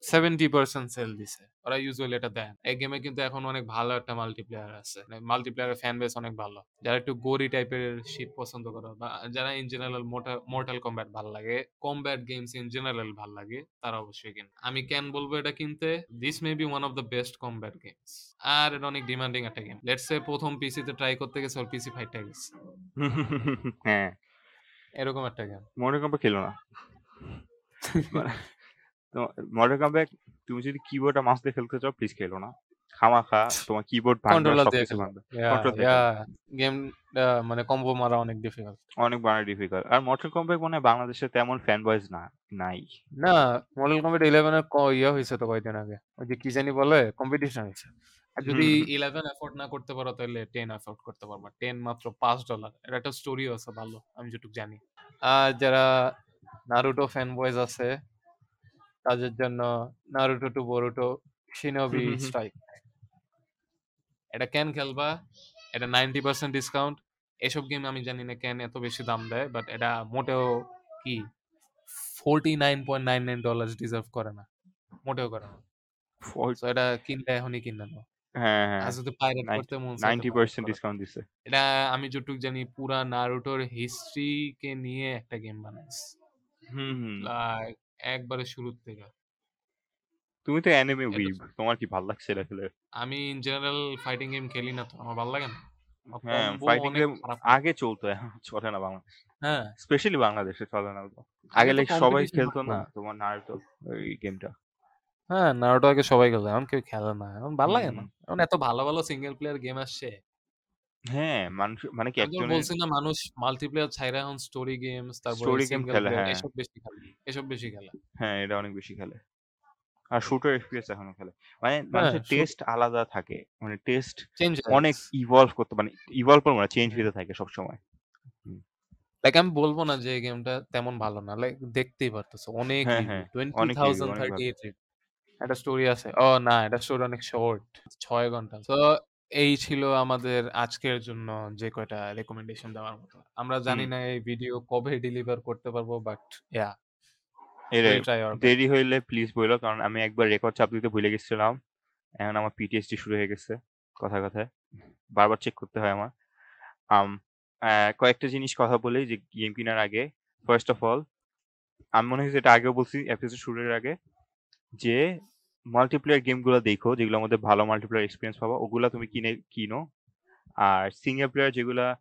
seventy percent sale দিছে। ওরা ইউজুয়ালি এটা দেয় এই গেমে কিন্তু এখন অনেক ভালো একটা মাল্টিপ্লেয়ার আছে। মাল্টিপ্লেয়ারের ফ্যান বেস অনেক ভালো। যারা একটু গোরি টাইপের শিট পছন্দ করো বা যারা ইন জেনারেল মোর্টাল কম্ব্যাট ভালো লাগে কম্ব্যাট গেমস ইন জেনারেল ভালো লাগে তারা অবশ্যই কিন। আমি কেন বলব এটা কিনতে? This may be one of the best combat games আর এটা অনেক ডিমান্ডিং একটা গেম লেটস সে প্রথম পিসিতে ট্রাই করতে গেছে ওর পিসি ফাইটটা গেছে। হ্যাঁ। এরকম একটা গেম মনে কম্ব্যাট খেলো না। মডার্ন কম্ব্যাট তুমি যদি কিবোর্ডটা মাছ দিয়ে খেলতে চাও প্লিজ খেলো না। খামাখা তোমার কিবোর্ড কন্ট্রোলার দিয়ে সবকিছু খেলো। ভাঙবে। Control দিয়ে গেম মানে কম্বো মারা অনেক ডিফিকাল্ট অনেক বাড়া ডিফিকাল্ট আর মডার্ন কম্ব্যাট মনে বাংলাদেশে তেমন ফ্যান বয়েজ না নাই। না মডেল কম্পিট ইলেভেনের ইয়ে হয়েছে তো কয়েকদিন আগে। ওই যে কি জানি বলে কম্পিটিশন হয়েছে। আর যদি হুম। ইলেভেন এফোর্ড না করতে পারো তাহলে টেন এফোর্ড করতে পারবা টেন মাত্র পাঁচ ডলার এটা একটা স্টোরিও আছে ভালো আমি যেটুকু জানি। আর যারা নারুটো ফ্যান বয়েজ আছে তাদের জন্য Naruto to Boruto Shinobi. Strike এটা কেন খেলবা? এটা নাইনটি পার্সেন্ট ডিসকাউন্ট এসব গেম আমি জানি না কেন এত বেশি দাম দেয় বাট এটা মোটেও কি? Forty nine point nine nine dollar deserve করে না। মোটেও করে না। এটা কিনলে এখনই কিনে নাও। হ্যাঁ হ্যাঁ। যদি পাইরেট 90 করতে চায় তো নাইনটি পার্সেন্ট ডিসকাউন্ট দিছে। এটা আমি যতটুকু জানি পুরা নারুটোর হিস্ট্রি কে নিয়ে একটা গেম বানাইছে। হুম হুম। লাইক একবারে শুরুর থেকে। তুমি তো অ্যানিমে উইব তোমার কি ভালো লাগছে এটা খেলে আমি ইন জেনারেল ফাইটিং গেম খেলি না তো আমার ভালো লাগে না। আমার হ্যাঁ ফাইটিং অনেক গেম খারাপ। আগে চলতো এখন চলে না বাংলাদেশ। হ্যাঁ। স্পেশালি বাংলাদেশে চলে না। আগে আগে তো লাইক সবাই খেলতো। না তোমার নারুতো ওই গেমটা হ্যাঁ নারুটো আগে সবাই খেলে এখন কেউ খেলে না এখন ভালো লাগে না। হুম, এখন এত ভালো ভালো সিঙ্গেল প্লেয়ার গেম আসছে। হ্যাঁ মানুষ মানে কি একজনের বলছি না মানুষ মাল্টিপ্লেয়ার ছাইরা এখন স্টোরি তারপরে সিঙ্গেল খেলে, হ্যাঁ। এসব বেশি খেলে এসব বেশি খেলে। হ্যাঁ এটা অনেক বেশি খেলে। আর শুটার এফপিএস এখনও খেলে। মানে মানুষের shoot- টেস্ট আলাদা থাকে। মানে টেস্ট চেঞ্জ অনেক ইভলভ করতে মানে ইভলভ করব না চেঞ্জ হতে থাকে সবসময়। লাইক আমি বলব না যে এই গেমটা তেমন ভালো না লাইক দেখতেই পারতেছো। অনেক হ্যাঁ, হ্যাঁ, টোয়েন্টি অনেক review, থাউজেন্ড অনেক থার্টি ভালো। এইট একটা স্টোরি আছে। ও না এটা স্টোরি অনেক শর্ট ছয় ঘণ্টা। তো এই ছিল আমাদের আজকের জন্য যে কয়টা রেকমেন্ডেশন দেওয়ার মতো। আমরা জানি হুম। না এই ভিডিও কবে ডেলিভার করতে পারব বাট ইয়া এরে উইল ট্রাই আওয়ার দেরি হইলে প্লিজ বইলো কারণ আমি একবার রেকর্ড চাপ দিতে ভুলে গেছিলাম। এখন আমার পিটিএসডি শুরু হয়ে গেছে কথা কথায়। বারবার চেক করতে হয় আমার। আম কয়েকটা জিনিস কথা বলি যে গেম কেনার আগে। ফার্স্ট অফ অল আমি মনে হয় যেটা আগেও বলছি এপিসোড শুরুর আগে যে মাল্টিপ্লেয়ার গেমগুলো দেখো যেগুলোর মধ্যে ভালো মাল্টিপ্লেয়ার এক্সপিরিয়েন্স পাবো ওগুলা তুমি কিনে কিনো। আর সিঙ্গেল প্লেয়ার যেগুলা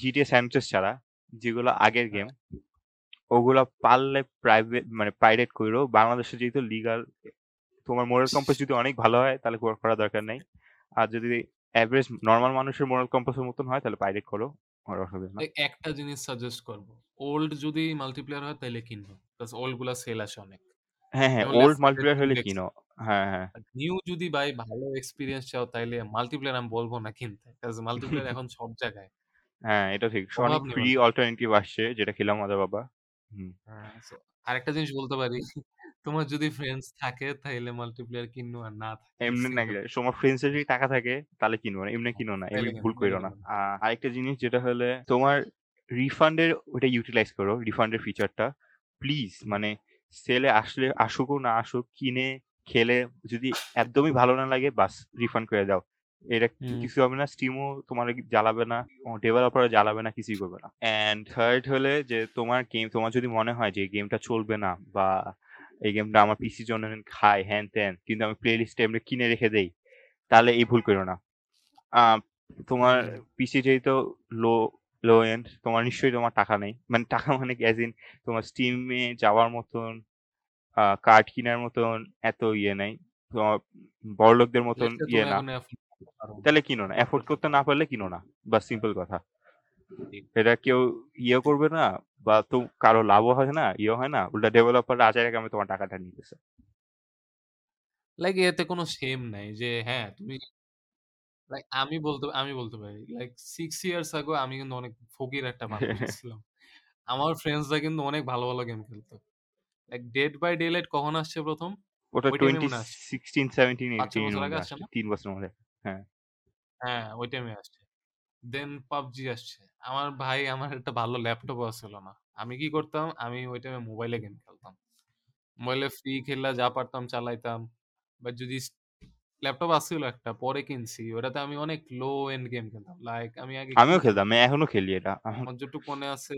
জিটিএ স্যান্ডউইচেস ছাড়া যেগুলো আগের গেম ওগুলা পারলে প্রাইভেট মানে পাইরেট করো বাংলাদেশে যেহেতু লিগাল তোমার মোরাল কম্পাস যদি অনেক ভালো হয় তাহলে করা- করা দরকার নাই। আর যদি অ্যাভারেজ নর্মাল মানুষের মোরাল কম্পাসের মতন হয় তাহলে পাইরেট করো একটা জিনিস সাজেস্ট করব। ওল্ড যদি মাল্টিপ্লেয়ার হয় তাহলে কিনবো ওল্ডগুলা সেল আসে অনেক। হ্যাঁ হ্যাঁ যেমন ওল্ড Left 4 Dead মাল্টিপ্লেয়ার হলে কিনো হ্যাঁ হ্যাঁ। নিউ যদি ভাই ভালো এক্সপিরিয়েন্স চাও তাইলে মাল্টিপ্লেয়ার আমি বলব না কিনতে বিকজ মাল্টিপ্লেয়ার এখন সব জায়গায়। হ্যাঁ এটা ঠিক। অনেক নেই ফ্রি অল্টারনেটিভ আসছে যেটা খেলাম মজা বাবা। হুম। হ্যাঁ, so, আরেকটা জিনিস বলতে পারি। তোমার যদি ফ্রেন্ডস থাকে তাহলে মাল্টিপ্লেয়ার কিনো আর না থাকে এমনি না single গেলে তোমার ফ্রেন্ডসের যদি টাকা থাকে তাহলে কিনবো না এমনি কিনো না এমনি ভুল তাইলে করো না। কিনো। আরেকটা জিনিস যেটা হলে তোমার রিফান্ডের ওটা ইউটিলাইজ করো রিফান্ডের ফিচারটা প্লিজ মানে সেলে আসলে আসুকও না আসুক কিনে খেলে যদি একদমই ভালো না লাগে বাস রিফান্ড করে দাও। এটা কিছু হবে না স্টিমও তোমার জ্বালাবে না ডেভেলপারও জ্বালাবে না কিছুই করবে না। অ্যান্ড থার্ড হলে যে তোমার গেম তোমার যদি মনে হয় যে গেমটা চলবে না বা এই গেমটা আমার পিসির জন্য খায় হ্যান ত্যান কিন্তু আমি প্লে লিস্টে এমনি কিনে রেখে দেই তাহলে এই ভুল করো না। তোমার পিসি যেহেতু লো লো এন্ড তোমার নিশ্চয়ই তোমার টাকা নেই। মানে টাকা মানে অ্যাজ ইন তোমার স্টিমে যাওয়ার মতন কার্ড কেনার মতন এত ইয়ে নাই। তোমার বড় লোকদের মতন ইয়ে না। তাহলে কিনো না? এফোর্ড করতে না পারলে কিনো না। বাস সিম্পল কথা। এটা কেউ ইয়ে করবে না বা তো কারও লাভও হয় না ইয়ে হয় না। উল্টা ডেভেলপার আচার আমি তোমার টাকাটা নিতেছে লাইক এতে কোনো সেম নাই যে হ্যাঁ তুমি লাইক আমি বলতে আমি বলতে পারি। লাইক সিক্স ইয়ার্স আগো আমি কিন্তু অনেক ফকির একটা মানুষ ছিলাম। আমার ফ্রেন্ডসরা কিন্তু অনেক ভালো ভালো গেম খেলতো। Like Dead by Daylight কখন আসছে প্রথম? ওটা টোয়েন্টি সিক্সটিন সেভেন্টিন এইটিন? তিন বছর মধ্যে। হ্যাঁ। ওই টাইমে আসছে। দেন পাবজি আসছে। আমার ভাই আমার একটা ভালো ল্যাপটপ ছিল না। আমি কি করতাম? আমি ওই টাইমে মোবাইলে গেম খেলতাম। মোবাইলে ফ্রি খেললে যা পারতাম চালাইতাম। বা যদি ল্যাপটপ আসছিল একটা পরে কিনছি। ওটাতে আমি অনেক লো এন্ড গেম খেলতাম। লাইক আমি আগে আমিও খেলতাম আমি এখনও খেলি এটা। এখন- আমার যেটুকু মনে আছে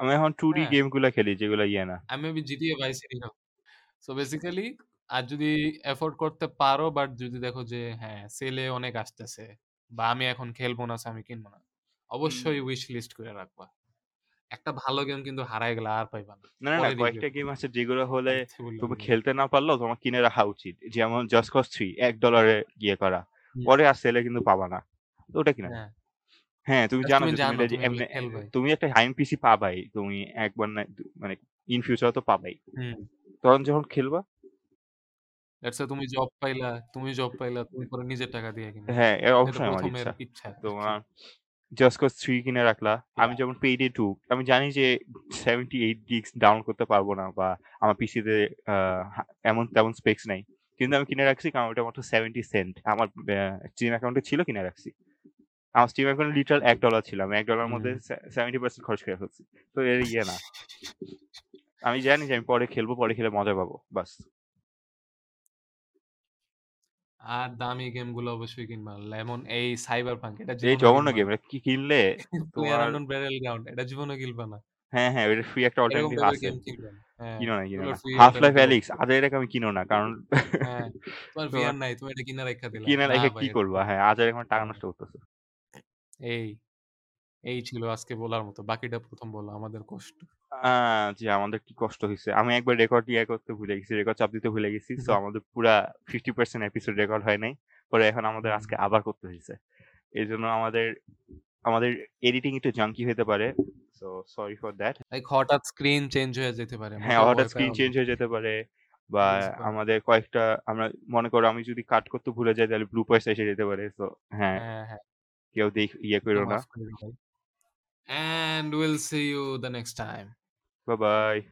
আমি এখন টু ডি হ্যাঁ। গেমগুলা খেলি যেগুলো ইয়ে না। আমি আমি জিটিএ ভাই সিটি সো বেসিক্যালি আর যদি এফোর্ড করতে পারো বাট যদি দেখো যে হ্যাঁ সেলে অনেক আসতেছে বা আমি এখন খেলব না so আমি কিনবো না অবশ্যই উইশ লিস্ট করে রাখবা। একটা ভালো গেম কিন্তু হারায় গেলে আর পাইবা না। না না কয়েকটা গেম আছে যেগুলো হলে তুমি খেলতে না পারলেও তোমার কিনে রাখা উচিত। যেমন জাস্ট কজ থ্রি এক ডলারে ইয়ে করা। পরে আর সেলে কিন্তু পাবা না। তো ওটা কিনা? হ্যাঁ। হ্যাঁ তুমি জানো তুমি যে তুমি একটা হাইম পিসি পাবাই। তুমি একবার না মানে ইন ফিউচার তো পাবাই। তখন যখন খেলবা say তুমি জব পাইলা তুমি জব পাইলা তুমি পরে নিজের টাকা দিয়ে কিনবা। হ্যাঁ অবশ্যই আমার ইচ্ছা। কি। তোমার জাস্ট কজ থ্রি কিনে রাখলা আমি. যেমন পেইডে টু আমি জানি যে সেভেন্টি এইট গিগস ডাউনলোড করতে পারব না বা আমার পিসিতে এমন তেমন স্পেক্স নাই। কিন্তু আমি কিনে রাখছি কারণ ওটা মাত্র সেভেন্টি সেন্ট আমার স্টিম অ্যাকাউন্টে ছিল কিনে রাখছি। আমার স্টিম অ্যাকাউন্টে লিটার এক ডলার ছিল। আমি এক ডলার মধ্যে সেভেন্টি পার্সেন্ট খরচ করে ফেলছি। তো এর ইয়ে না। আমি জানি যে আমি পরে খেলব পরে খেলে মজা পাবো বাস। আর দামি গেমগুলো অবশ্যই কিনবা। লেমন এই সাইবার পাঙ্ক এটা এই জঘন্য কিনবা। গেম কি কিনলে? প্লেয়ার তোমার আননোন ব্যারেল গ্রাউন্ড এটা জীবনে কিনবা না। হ্যাঁ হ্যাঁ ওটা ফ্রি একটা এরকম অল্টারনেটিভ টাইপের আছে। গেম কিনবা। না হ্যাঁ কিনো না কিনো এগুলো না। হাফ লাইফ অ্যালিক্স আদের এরকম আমি কিনো না কারণ হ্যাঁ তোমার তোমার- ভিআর নাই তুমি এটা কিনা রেখা দিলা। কিনে না রেখে কি এটা- করবা? হ্যাঁ আজের এখন টাকা নষ্ট করতেছে। এই এই ছিল আজকে বলার মতো। বাকিটা প্রথম বলো আমাদের কষ্ট। আহ, জি আমাদের কি কষ্ট হয়েছে আমি একবার রেকর্ড ইয়ে করতে ভুলে গেছি রেকর্ড চাপ দিতে ভুলে গেছি তো আমাদের পুরা ফিফটি পার্সেন্ট এপিসোড রেকর্ড হয় নাই। পরে এখন আমাদের আজকে আবার করতে হয়েছে এই জন্য আমাদের আমাদের এডিটিং একটু জাঙ্কি হতে পারে so sorry for that like হঠাৎ স্ক্রিন চেঞ্জ হয়ে যেতে পারে হ্যাঁ হঠাৎ স্ক্রিন চেঞ্জ হয়ে যেতে পারে বা আমাদের কয়েকটা আমরা মনে করো আমি যদি কাট করতে ভুলে যাই তাহলে ব্লু পয়েন্ট এসে যেতে পারে তো হ্যাঁ। হ্যাঁ হ্যাঁ। কেউ দেখ ইয়ে করো না। And we'll see you the next time. Bye bye